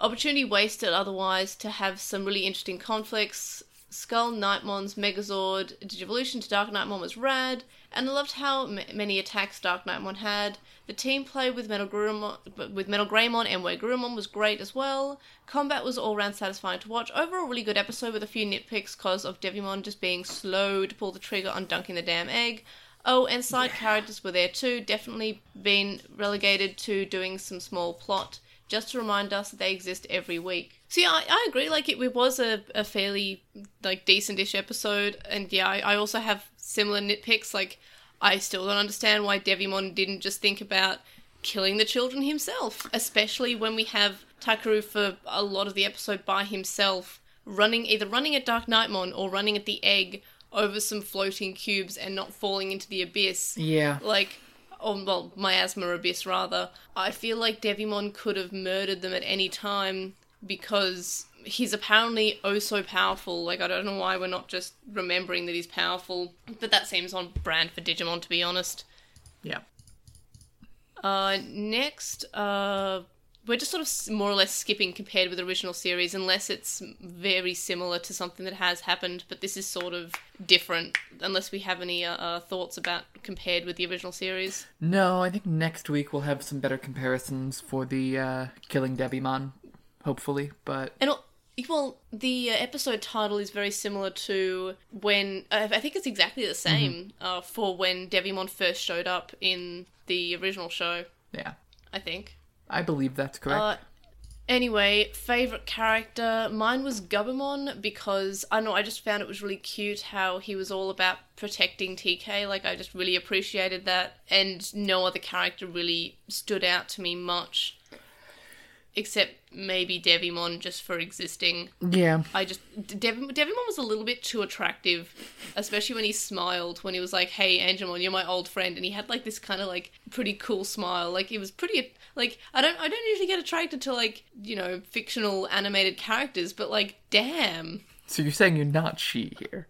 opportunity wasted otherwise to have some really interesting conflicts. SkullKnightmon's Megazord Digivolution to DarkKnightmon was rad, and I loved how m- many attacks DarkKnightmon had. The team play with Metal Gurumon, with Metal Greymon and WereGarurumon was great as well. Combat was all round satisfying to watch. Overall, really good episode with a few nitpicks because of Devimon just being slow to pull the trigger on dunking the damn egg. Oh, and side characters were there too. Definitely been relegated to doing some small plot just to remind us that they exist every week. See, I, I agree. Like it, it was a, a fairly like decent-ish episode, and yeah, I, I also have similar nitpicks. Like I still don't understand why Devimon didn't just think about killing the children himself, especially when we have Takeru for a lot of the episode by himself, running either running at DarkKnightmon or running at the egg over some floating cubes and not falling into the abyss. Yeah. Like, oh, well, miasma abyss rather. I feel like Devimon could have murdered them at any time because he's apparently oh so powerful. Like, I don't know why we're not just remembering that he's powerful, but that seems on brand for Digimon, to be honest. Yeah. Uh, next, uh, we're just sort of more or less skipping compared with the original series, unless it's very similar to something that has happened. But this is sort of different, unless we have any uh, uh, thoughts about compared with the original series. No, I think next week we'll have some better comparisons for the uh, Killing Devimon, hopefully. But And well, the uh, episode title is very similar to when uh, I think it's exactly the same uh, for when Devimon first showed up in the original show. yeah, I think. I believe that's correct. Uh, anyway, favorite character. Mine was Gabumon because I know I just found it was really cute how he was all about protecting TK. Like I just really appreciated that, and no other character really stood out to me much, except maybe Devimon just for existing. yeah, I just Dev- Devimon was a little bit too attractive, especially when he smiled when he was like, "Hey, Angemon, you're my old friend," and he had like this kind of like pretty cool smile. Like it was pretty like I don't I don't usually get attracted to like you know fictional animated characters, but like damn. so you're saying you're not she here?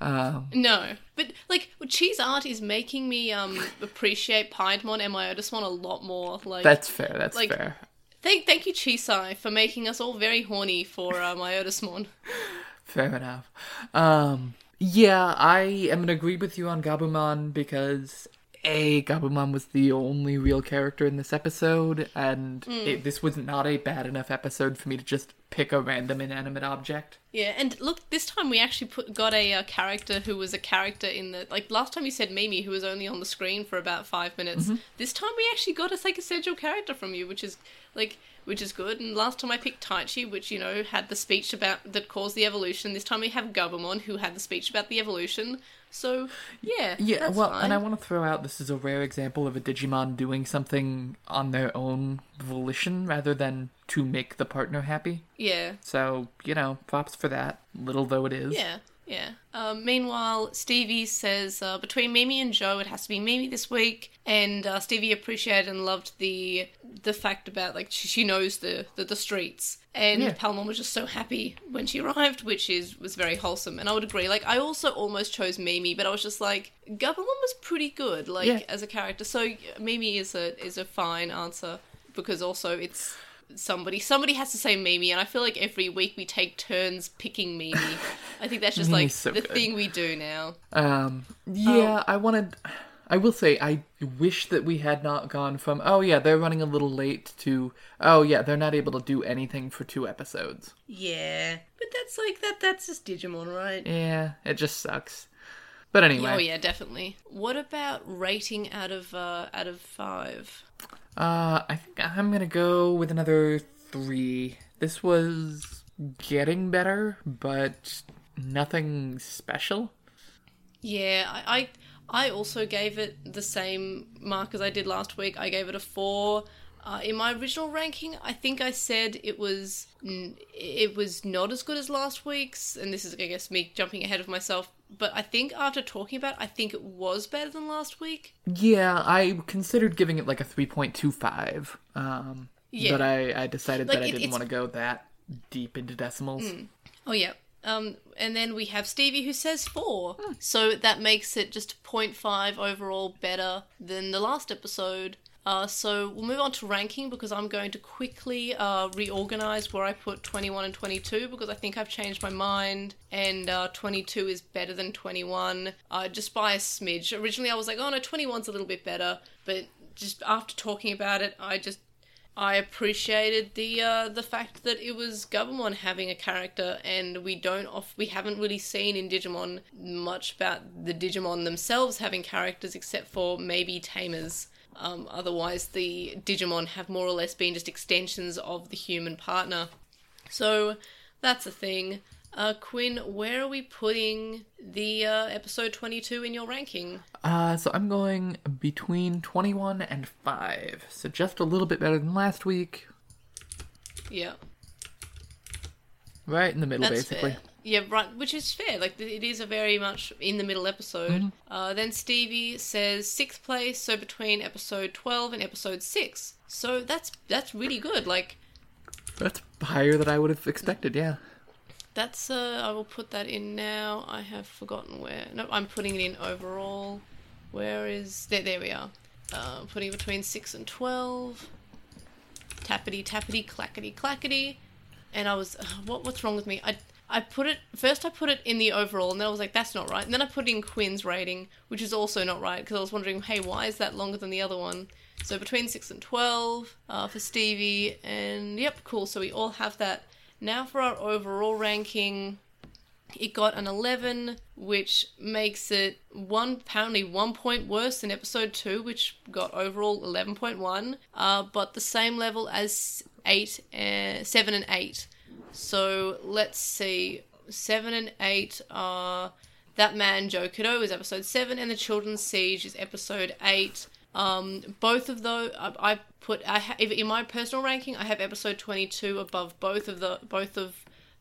Um, No, but like Cheese art is making me um appreciate Piedmon and Myotismon a lot more. Like that's fair. That's Like- fair. Thank thank you Chisai for making us all very horny for uh, Myotismon. Fair enough. Um, yeah, I am gonna agree with you on Gabumon because a Gabumon was the only real character in this episode, and it, this was not a bad enough episode for me to just pick a random inanimate object. Yeah, and look, this time we actually put got a uh, character who was a character in the like last time you said Mimi, who was only on the screen for about five minutes. This time we actually got a like a central character from you, which is like which is good. And last time I picked Taichi, which you know had the speech about that caused the evolution. This time we have Gabumon, who had the speech about the evolution. So yeah, Yeah, well, fine. and I want to throw out this is a rare example of a Digimon doing something on their own volition rather than to make the partner happy. yeah. So, you know, props for that, little though it is. Yeah, yeah. Um, meanwhile, Stevie says uh, between Mimi and Joe, it has to be Mimi this week, and uh, Stevie appreciated and loved the the fact about like she, she knows the, the the streets, and Yeah. Palmon was just so happy when she arrived, which is was very wholesome. And I would agree. Like I also almost chose Mimi, but I was just like Gabumon was pretty good, like Yeah. as a character. So Mimi is a is a fine answer because also it's somebody somebody has to say Mimi, and I feel like every week we take turns picking Mimi. I think that's just like so the good. thing we do now. Um, yeah, I wanted. I will say, I wish that we had not gone from, oh yeah, they're running a little late to, oh yeah, they're not able to do anything for two episodes. Yeah, but that's like that. That's just Digimon, right? Yeah, it just sucks. But anyway, Oh yeah, definitely. What about rating out of uh, out of five? Uh, I think I'm gonna go with another three. This was getting better, but nothing special. Yeah, I, I I also gave it the same mark as I did last week. I gave it a four. Uh, in my original ranking, I think I said it was it was not as good as last week's, and this is I guess me jumping ahead of myself. But I think after talking about, it, I think it was better than last week. Yeah, I considered giving it like a 3.25. Um, Yeah. but I, I decided Like, that I didn't want to go that deep into decimals. Oh yeah. Um, and then we have Stevie who says four, so that makes it just 0.5 overall better than the last episode. Uh, so we'll move on to ranking because I'm going to quickly uh, reorganize where I put 21 and 22 because I think I've changed my mind and uh, 22 is better than 21 uh, just by a smidge. Originally I was like, oh no, 21's a little bit better, but just after talking about it, I just I appreciated the uh, the fact that it was Gabumon having a character, and we don't off we haven't really seen in Digimon much about the Digimon themselves having characters, except for maybe tamers. Um, otherwise, the Digimon have more or less been just extensions of the human partner. So that's a thing. Uh, Quinn, where are we putting the uh, episode 22 in your ranking? Uh, so I'm going between 21 and 5. So just a little bit better than last week. Yeah. Right in the middle, That's basically. fair. Yeah, right, which is fair. Like it is a very much in the middle episode. Uh, then Stevie says sixth place, so between episode twelve and episode six. So that's that's really good. Like That's higher than I would have expected, yeah. that's uh, I will put that in now. I have forgotten where. No, I'm putting it in overall. Where is there? There we are. Uh, putting it between six and twelve. Tappity tappity clackety clackety, and I was what what's wrong with me? I I put it first. I put it in the overall, and then I was like, that's not right. And then I put in Quinn's rating, which is also not right because I was wondering, hey, why is that longer than the other one? So between six and twelve uh, for Stevie, and yep, cool. So we all have that. Now for our overall ranking, it got an 11, which makes it one apparently one point worse than episode two, which got overall 11.1, uh, but the same level as eight, uh, seven and eight. So let's see, seven and eight are that man Joe Kido is episode seven, and the Children's Siege is episode eight. Um, both of those, I, I put I ha- in my personal ranking, I have episode twenty two above both of the both of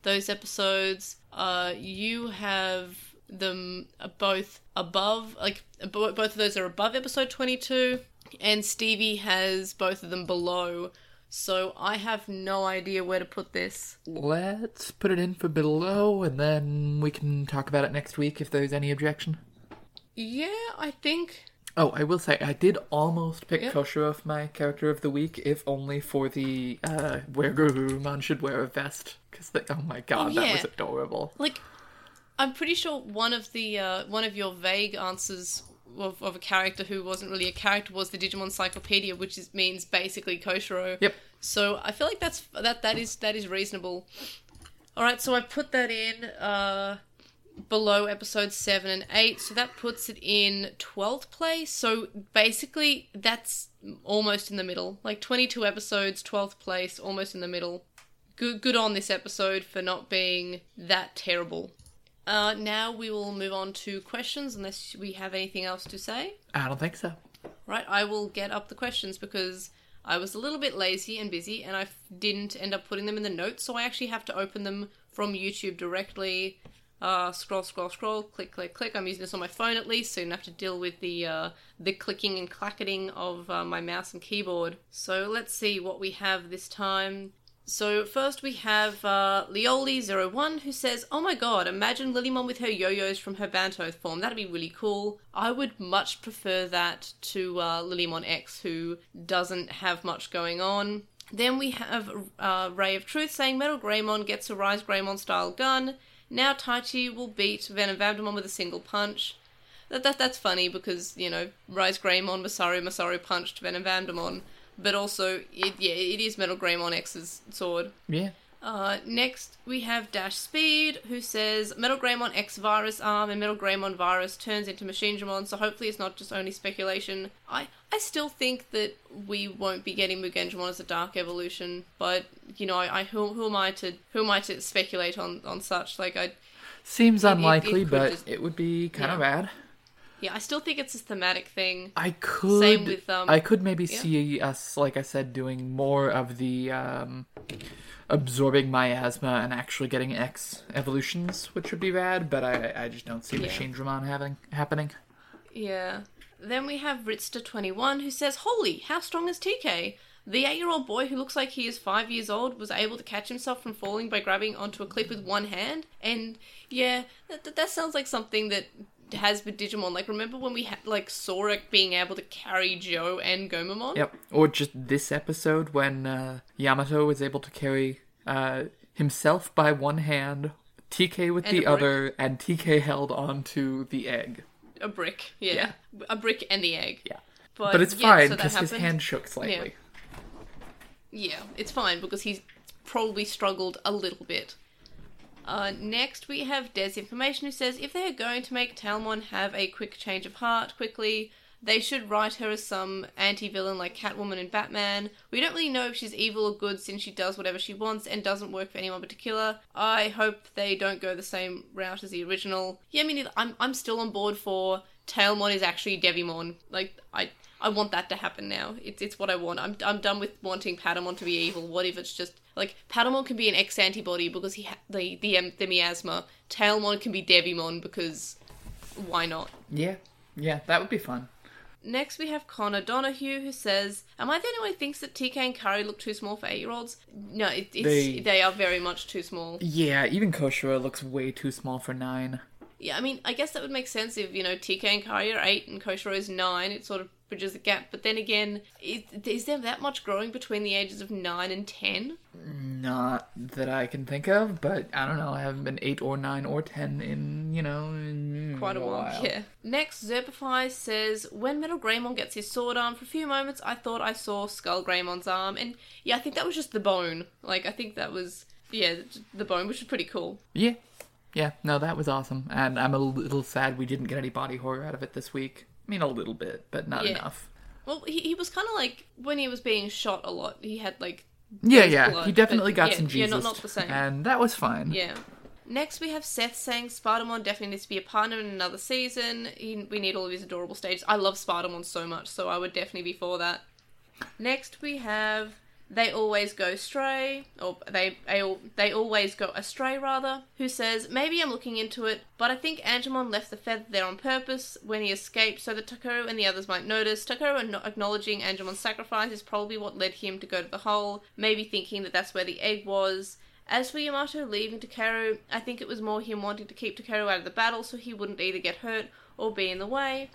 those episodes. Uh, you have them both above, like bo- both of those are above episode twenty two, and Stevie has both of them below. So I have no idea where to put this. Let's put it in for below, and then we can talk about it next week if there's any objection. Yeah, I think Oh, I will say, I did almost pick Yep. Koshiro for my character of the week, if only for the uh, WereGarurumon should wear a vest. Because, oh my god, that yeah. was adorable. like I'm pretty sure one of the uh, one of your vague answers of, of a character who wasn't really a character was the Digimon Encyclopedia, which is, means basically Koshiro. Yep. So I feel like that's that that is that is reasonable. All right, so I put that in uh, below episode seven and eight, so that puts it in twelfth place. So basically, that's almost in the middle. Like twenty-two episodes, twelfth place, almost in the middle. Good, good on this episode for not being that terrible. Uh, now we will move on to questions, unless we have anything else to say. I don't think so. Right, I will get up the questions because I was a little bit lazy and busy and I f- didn't end up putting them in the notes, so I actually have to open them from YouTube directly. Uh, scroll, scroll, scroll, click, click, click. I'm using this on my phone at least, so you don't have to deal with the uh, the clicking and clacketing of uh, my mouse and keyboard. So let's see what we have this time. So first we have uh, Lioli01 who says, "Oh my god, imagine Lilymon with her yo-yos from her Bancho form. That'd be really cool. I would much prefer that to uh, Lilymon X, who doesn't have much going on." Then we have uh, Ray of Truth saying, "Metal Greymon gets a Rise Greymon style gun. Now Taichi will beat Venom Vamdemon with a single punch." That, that that's funny because you know Rise Greymon, Masaru Masaru punched Venom Vamdemon, but also it yeah it is Metal Greymon X's sword. Yeah. Uh, next, we have Dash Speed, who says Metal Greymon X Virus Arm and Metal Greymon Virus turns into Machine Machinedramon, so hopefully it's not just only speculation. I, I still think that we won't be getting Mugendramon as a Dark Evolution, but, you know, I, I who, who am I to who am I to speculate on, on such? Like, I, Seems It- it- it unlikely, but just- it would be kind of Yeah. Yeah, I still think it's a thematic thing. I could. Same with, um, I could maybe yeah. see us, like I said, doing more of the um, absorbing miasma and actually getting X evolutions, which would be rad. But I, I just don't see Yeah. Machine Dramon having happening. Yeah. Then we have Ritster21 who says, Holy, how strong is TK? The eight year old boy who looks like he is five years old was able to catch himself from falling by grabbing onto a cliff with one hand. And yeah, that, that sounds like something that has with Digimon. Like, remember when we had like Sora being able to carry Joe and Gomamon? Yep. Or just this episode when uh, Yamato was able to carry uh, himself by one hand, TK with And the other, and TK held onto the egg. A brick, yeah. a brick and the egg. Yeah. But, But it's yeah, fine so because his hand shook slightly. Yeah, it's fine because he's probably struggled a little bit. Uh, next, we have Des Information who says if they are going to make Tailmon have a quick change of heart quickly, they should write her as some anti villain like Catwoman and Batman. We don't really know if she's evil or good since she does whatever she wants and doesn't work for anyone particular. I hope they don't go the same route as the original. Yeah, I mean, I'm, I'm still on board for Tailmon is actually Devimon. Like, I. I want that to happen now. It's it's what I want. I'm I'm done with wanting Patamon to be evil. What if it's just like Patamon can be an ex antibody because he ha- the the um, the miasma. Tailmon can be Devimon because why not? Yeah. Yeah, that would be fun. Next we have Connor Donahue who says, "Am I the only one who thinks that TK and Kari look too small for eight year olds? No, it, it's They- they... are very much too small. Yeah, even Koshiro looks way too small for nine. Yeah, I mean, I guess that would make sense if you know TK and Kari are eight and Koshiro is nine. It sort of bridges the gap. But then again, is, is there that much growing between the ages of nine and ten? Not that I can think of, but I don't know. I haven't been eight or nine or ten in, you know, in quite a while. Yeah. Next, Zerpify says, when Metal Greymon gets his sword arm, for a few moments I thought I saw Skull Greymon's arm, and yeah, I think that was just the bone. Like, I think that was, yeah, the bone, which is pretty cool. Yeah. Yeah, no, that was awesome. And I'm a little sad we didn't get any body horror out of it this week. I mean, a little bit, but not Yeah. enough. Well, he, he was kind of like, when he was being shot a lot, he had like, Yeah, yeah, blood, he definitely got yeah, some yeah, Jesus. not- not the same. And that was fine. yeah. Next, we have Seth saying Spider-Man definitely needs to be a partner in another season. He, we need all of his adorable stages. I love Spider-Man so much, so I would definitely be for that. Next, we have They Always Go Stray, or they, they, Always Go Astray, rather, who says, Maybe I'm looking into it, but I think Angemon left the feather there on purpose when he escaped so that Takeru and the others might notice. Acknow- acknowledging Angemon's sacrifice is probably what led him to go to the hole, maybe thinking that that's where the egg was. As for Yamato leaving Takeru, I think it was more him wanting to keep Takeru out of the battle so he wouldn't either get hurt or be in the way.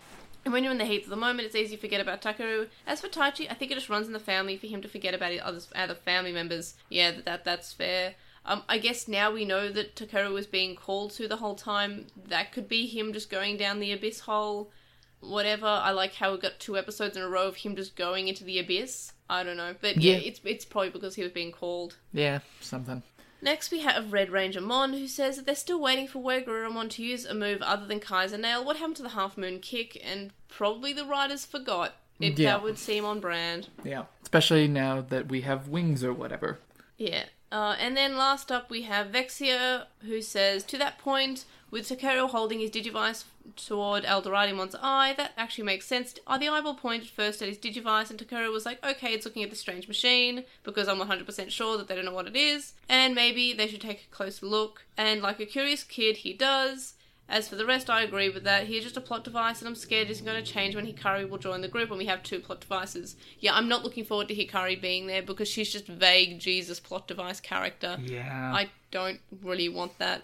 And when you're in the heat of the moment, it's easy to forget about Takeru. As for Taichi, I think it just runs in the family for him to forget about his other, other family members. Yeah, that, that that's fair. Um, I guess now we know that Takeru was being called to the whole time. That could be him just going down the abyss hole. Whatever. I like how we got two episodes in a row of him just going into the abyss. I don't know, but yeah, Yeah. it's it's probably because he was being called. Yeah, something. Next, we have Red Ranger Mon, who says that they're still waiting for WereGarurumon to use a move other than Kaiser Nail. What happened to the Half Moon Kick? And probably the writers forgot. It, Yeah. That would seem on brand. Yeah. Especially now that we have wings or whatever. Yeah. Uh, and then last up, we have Vexia, who says, To that point, with Takeru holding his Digivice toward Eldoradimon's eye, that actually makes sense. Uh, the eyeball pointed first at his Digivice, and Takeru was like, okay, it's looking at the strange machine, because I'm 100% sure that they don't know what it is, and maybe they should take a closer look. And like a curious kid, he does. As for the rest, I agree with that. He's just a plot device, and I'm scared it's going to change when Hikari will join the group when we have two plot devices. Yeah, I'm not looking forward to Hikari being there because she's just vague Jesus plot device character. Yeah. I don't really want that.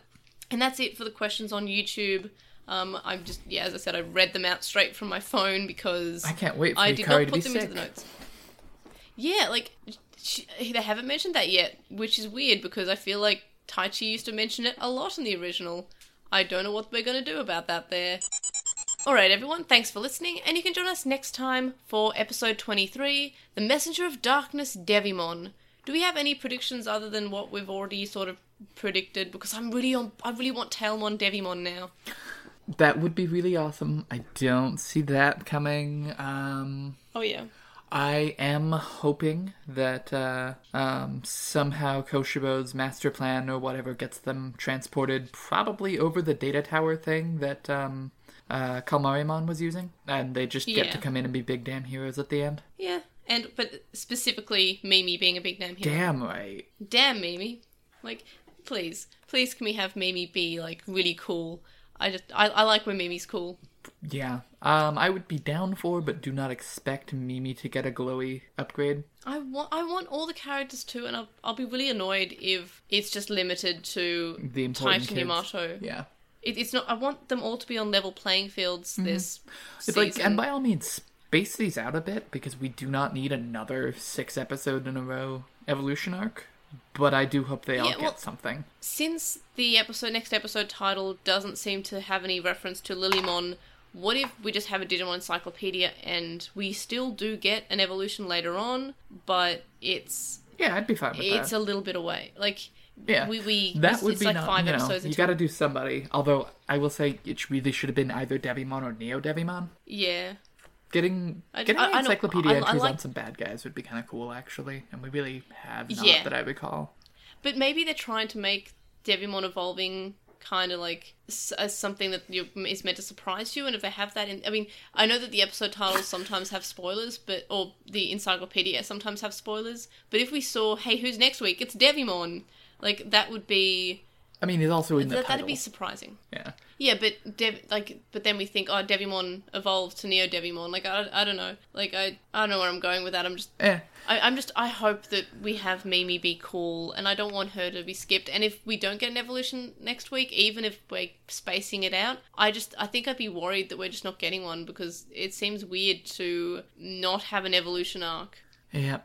And that's it for the questions on YouTube. Um, I'm just yeah, as I said, I read them out straight from my phone because I can't wait for I did not put them sick. into the notes. Yeah, like she, they haven't mentioned that yet, which is weird because I feel like Taichi used to mention it a lot in the original. I don't know what we're going to do about that there. Alright, everyone, thanks for listening, and you can join us next time for episode 23 The Messenger of Darkness Devimon. Do we have any predictions other than what we've already sort of predicted? Because I'm really on. I really want Tailmon Devimon now. That would be really awesome. I don't see that coming. Um, Oh, yeah. I am hoping that uh, um, somehow Koshiro's master plan or whatever gets them transported, probably over the data tower thing that um, uh, Kalmarimon was using, and they just get Yeah. to come in and be big damn heroes at the end. Yeah, and but specifically Mimi being a big name hero. Damn right. Damn, Mimi. Like, please, please, can we have Mimi be like really cool? I just, I, I like when Mimi's cool. Yeah. Um, I would be down for, but do not expect Mimi to get a glowy upgrade. I want, I want all the characters too, and I'll, I'll be really annoyed if it's just limited to The important Taichi kids. Yamato. Yeah. it, it's not. I want them all to be on level playing fields this It's season. like, and by all means, space these out a bit because we do not need another six episode in a row evolution arc. But I do hope they all Yeah, get well- something. Since the episode next episode title doesn't seem to have any reference to Lilymon, what if we just have a Digimon encyclopedia and we still do get an evolution later on, but it's Yeah, I'd be fine with it's that. a little bit away. Like yeah, we we that would be like not, five you know, episodes you got to do somebody. Although I will say it really should have been either Devimon or Neo Devimon. yeah. Getting I- getting I- encyclopedia I- entries on some bad guys would be kind of cool, actually, and we really have not Yeah. that I recall. But maybe they're trying to make Devimon evolving kind of like as something that is meant to surprise you. And if they have that in, I mean, I know that the episode titles sometimes have spoilers, but or the encyclopedia sometimes have spoilers. But if we saw, hey, who's next week? It's Devimon. Like that would be I mean, it's also in the that'd be surprising. Yeah, Yeah, but Dev, like, but then we think, oh, Devimon evolved to Neo Devimon. Like, I, I don't know. Like, I, I don't know where I'm going with that. I'm just eh. I, I'm just. I hope that we have Mimi be cool, and I don't want her to be skipped. And if we don't get an evolution next week, even if we're spacing it out, I just. I think I'd be worried that we're just not getting one because it seems weird to not have an evolution arc. Yeah.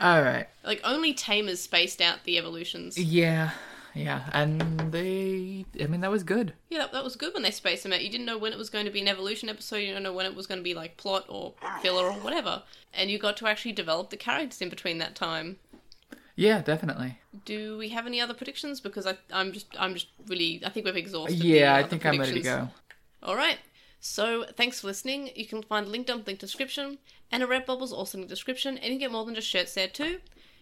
All right. Like only Tamers spaced out the evolutions. Yeah. Yeah. And they. I mean, that was good. Yeah, that, that was good when they spaced them out. You didn't know when it was going to be an evolution episode. You don't know when it was going to be like plot or filler or whatever. And you got to actually develop the characters in between that time. Yeah, definitely. Do we have any other predictions? Because I, I'm just, I'm just really, I think we've exhausted. the Yeah, I think I'm ready to go. All right. So thanks for listening. You can find a link down link description, and a Redbubble's also in the description, and you can get more than just shirts there too.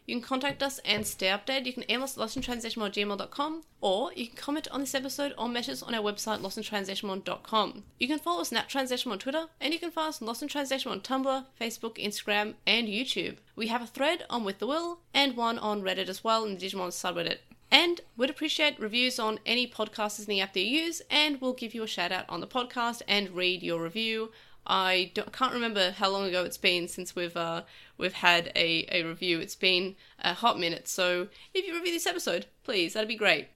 You can contact us and stay updated. You can email us at lostintransitionmon@gmail.com, or you can comment on this episode or message us on our website lostintransitionmon.com. You can follow us at Transition on Twitter, and you can find us on Lost in Transition on Tumblr, Facebook, Instagram, and YouTube. We have a thread on With the Will and one on Reddit as well in the Digimon subreddit. And we'd appreciate reviews on any podcasters in the app that you use, and we'll give you a shout out on the podcast and read your review. I don't, can't remember how long ago it's been since we've uh, we've had a, a review. It's been a hot minute, so if you review this episode, please, that'd be great.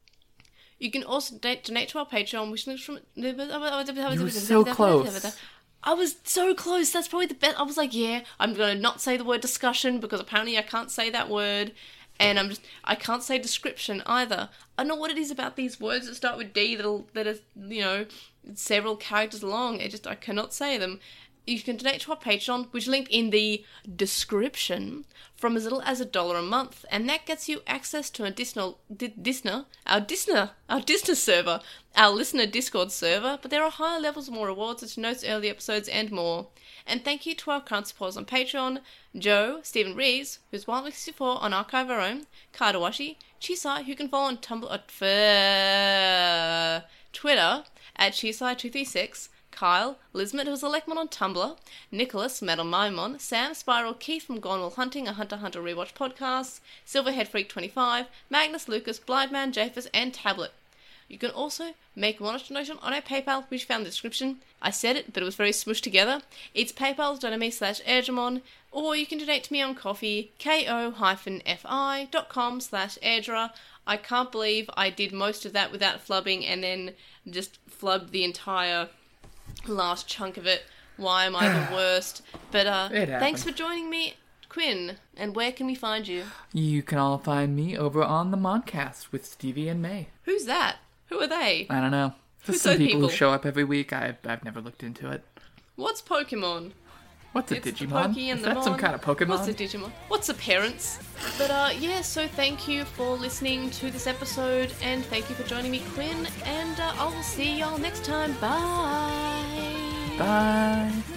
You can also donate, donate to our Patreon, which links from. You were so close. I was so close. That's probably the best. I was like, yeah, I'm going to not say the word discussion because apparently I can't say that word. And I'm just, I can't say description either. I know what it is about these words that start with D that'll, that are, you know, several characters long. It just, I cannot say them. You can donate to our Patreon, which is linked in the description, from as little as a dollar a month, and that gets you access to Disney, Disney, our Disner, our Disner server, our listener Discord server. But there are higher levels, more rewards, such notes, early episodes, and more. And thank you to our current supporters on Patreon: Joe, Stephen Rees, who's Wildlife64 on Archive Our Own, Kadawashi, Chisai, who can follow on Tumblr, uh, Twitter at Chisai236. Kyle, Lismet, who's a Lekmon on Tumblr, Nicholas, Metal Maimon, Sam, Spiral, Keith from Gone Will Hunting, a Hunter Hunter Rewatch podcast, Silverhead Freak 25, Magnus, Lucas, Blindman, Japhus, and Tablet. You can also make a donation on our PayPal, which you found in the description. I said it, but it was very smushed together. It's paypal.me slash Airdramon, or you can donate to me on coffee, ko-fi.com slash Airdra. I can't believe I did most of that without flubbing and then just flubbed the entire last chunk of it. Why am I the worst? But uh, thanks for joining me, Quinn. And where can we find you? You can all find me over on the Moncast with Stevie and May. Who's that? Who are they? I don't know. Who's some those people, people? who show up every week. I've, I've never looked into it. What's Pokemon? What's a It's the Digimon? Pokey and Is the that some Mon. kind of Pokemon? What's a Digimon? What's a parents? But uh, yeah, so thank you for listening to this episode, and thank you for joining me, Quinn. And uh, I will see y'all next time. Bye. Bye.